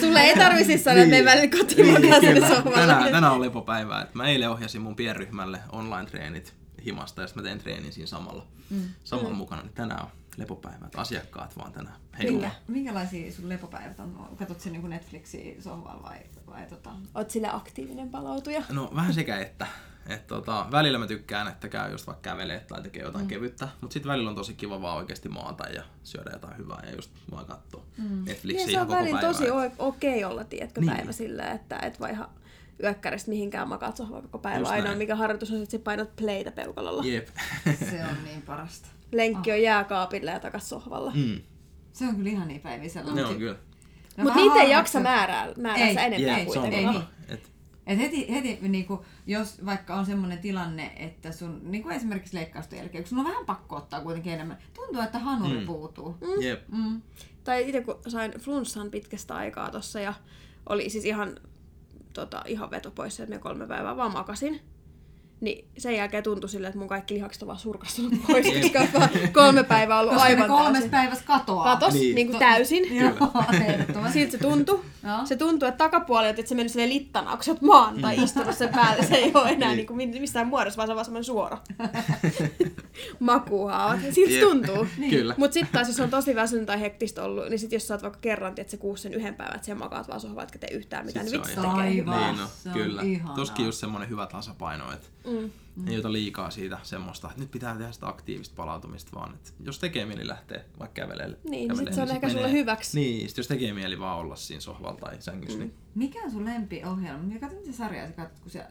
Sulle ei tarvi siis sanoa, että Niin. me välillä kotiin sohvalle. Tänään, tänään on lepopäivä. Et mä eilen ohjasin mun pienryhmälle online-treenit himasta ja sitten mä teen treenin siinä samalla, mm. samalla mm. mukana. Niin tänään on lepopäivä. Et asiakkaat vaan tänään heiluu. Minkä, minkälaisia sun lepopäivät on? Katsot sen niin Netflixiä sohvalla vai, vai tota? Oot sille aktiivinen palautuja. No vähän sekä että. Et tota, välillä mä tykkään, että käy just vaikka kävelee tai tekee jotain mm. kevyttä, mutta sitten välillä on tosi kiva vaan oikeasti maata ja syödä jotain hyvää ja just vaan katsoa mm. Netflixiä Niin se ihan on koko välillä päivää. tosi et- o- okei olla, tiedätkö, Niin. päivä silleen, että et vaan ihan yökkäristä mihinkään makaat sohvalla koko päivä. Ainoa mikä harjoitus on, että sä painat playtä peukalolla. Jep. Se on niin parasta. Lenkki on jääkaapilla ja takas sohvalla. mm. Se on kyllä ihan niin päiviä sellainen. Ne on kyllä. Mutta No vähän niitä ei jaksa määrää, määrää Ei, sä enempää on kuitenkaan. ei, totta. Et, Et heti, heti niin kuin, jos vaikka on semmoinen tilanne, että sun, niin kuin esimerkiksi leikkausten jälkeen, kun sun on vähän pakko ottaa kuitenkin enemmän, tuntuu, että hanuri Mm. puutuu. Jep. Mm. Tai itse kun sain flunssan pitkästä aikaa tossa ja oli siis ihan, tota, ihan veto pois, että me kolme päivää vaan makasin. Niin sen jälkeen tuntui silleen, että mun kaikki lihakset on vaan surkastunut pois, koska vaan kolme päivää ollut Koska aivan kolmes täysin. päivässä katoaa. Katos, Niin. niin, niin kuin täysin. Joo. Siltä se tuntui. Se tuntuu, että takapuoli, että se mennyt silleen littana, kun sä oot maan tai istunut sen päälle. Se ei ole enää Niin. niin. kuin missään muodossa, vaan se on vaan semmoinen suora. Makuhaavat. Siltä se tuntuu. Kyllä. Mutta sitten taas, jos on tosi väsynyt tai hektistä ollut, niin sit jos sä oot vaikka kerran, että se kuusi sen yhden päivän, että sen makaat vaan sohvalla, etkä tee yhtään mitään, Sit niin vitsi tekee Aivan. Niin no, kyllä. Toskin just semmoinen hyvä tasapaino, että Mm. ei ota liikaa siitä semmoista, että nyt pitää tehdä sitä aktiivista palautumista vaan, että jos tekee mieli lähteä vaikka kävelemään. Niin, sit se on ehkä sulle hyväksi. Niin, sit jos tekee mieli vaan olla siinä sohvalla tai sängyssä, mm. niin Mikä on sun lempiohjelma? Mikä katsot mitä sarjaa sä katsot, kun sä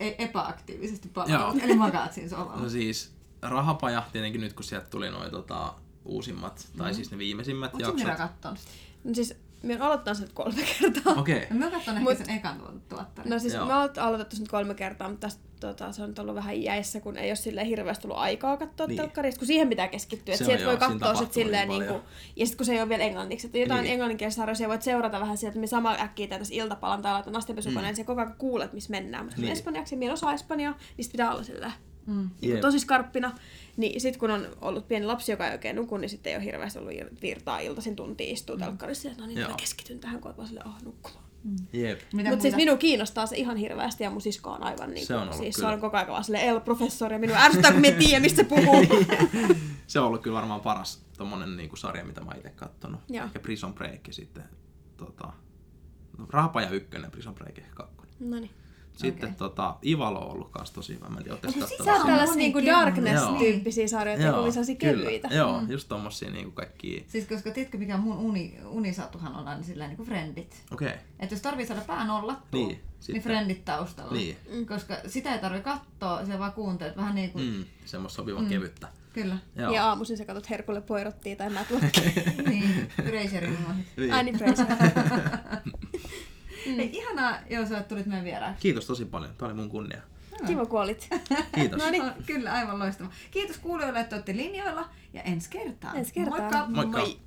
e- epäaktiivisesti palaat? Eli makaat siinä sohvalla. No siis Rahapaja, tietenkin nyt kun sieltä tuli noin tota, uusimmat, tai siis ne viimeisimmät Oletko Mira jaksot. kattonut sitä? No siis, mä oon aloittanut sen kolme kertaa. Okei. Okay. No, mä katson ehkä Mut- sen ekan tuottarin. No siis Joo. me oon aloitettu sen nyt kolme kertaa, mutta tästä, tota, se on nyt ollut vähän jäissä, kun ei ole silleen hirveästi ollut aikaa katsoa Niin. niin. telkkarista, kun siihen pitää keskittyä. Että sieltä voi katsoa sit tapahtuu silleen niin niin kuin, ja sitten kun se ei ole vielä englanniksi, että jotain Niin. niin. englanninkielistä sarjoja voit seurata vähän sieltä, me sama äkkiä tässä iltapalan tai laitan astianpesukoneen, Mm. niin se koko ajan kuulet, missä mennään. Mutta Niin. niin. espanjaksi ja minä en osaa espanjaa, niin sit pitää olla silleen Mm. niin Jep. tosi skarppina. Niin sit kun on ollut pieni lapsi, joka ei oikein nuku, niin sitten ei ole hirveästi ollut ir- virtaa iltaisin tuntia istua telkkarissa. Ja no niin, keskityn tähän, kun oot vaan silleen, oh, nukkumaan. Jep. Mitä Mutta siis muita? minua kiinnostaa se ihan hirveästi ja mun sisko on aivan niin Se on ollut siis kyllä. se on koko ajan vaan silleen, El professori ja minua ärsyttää, kun me tiedä, mistä se puhuu. Se on ollut kyllä varmaan paras tommonen niinku sarja, mitä mä itse kattonut. Joo. Ehkä Prison Break ja sitten tota, no, Rahapaja ykkönen, Prison Break ehkä kakkonen. no niin. Sitten Okei. tota, Ivalo on ollut kans tosi hyvä. Mä en tiedä, sä sen? Tällaisia niinku. Darkness-tyyppisiä sarjoja, jotka oli sellaisia kevyitä. Joo, just tommosia niinku kaikki... Siis koska tiedätkö mikä mun uni, unisatuhan on aina silleen niin kuin friendit. Okei. Okay. Että jos tarvii saada pää nollattua, Niin, niin, sitten. niin friendit taustalla. Niin. Koska sitä ei tarvi katsoa, se vaan kuuntelet vähän niin kuin, mm. Mm, semmoista sopivan mm. kevyttä. kyllä. Joo. Ja aamuisin sä katsot Herkulle poirottia tai mä tuon. niin. Niin. Ai niin, Fraser. Mm. Ei, ihanaa, joo, sä tulit meidän vieraaksi. Kiitos tosi paljon. Tämä oli mun kunnia. Kiva kun olit. Kiitos. No niin. No, kyllä, aivan loistava. Kiitos kuulijoille, että olette linjoilla ja ensi kertaan. Ensi kertaan. Moikka! Moikka. Moi.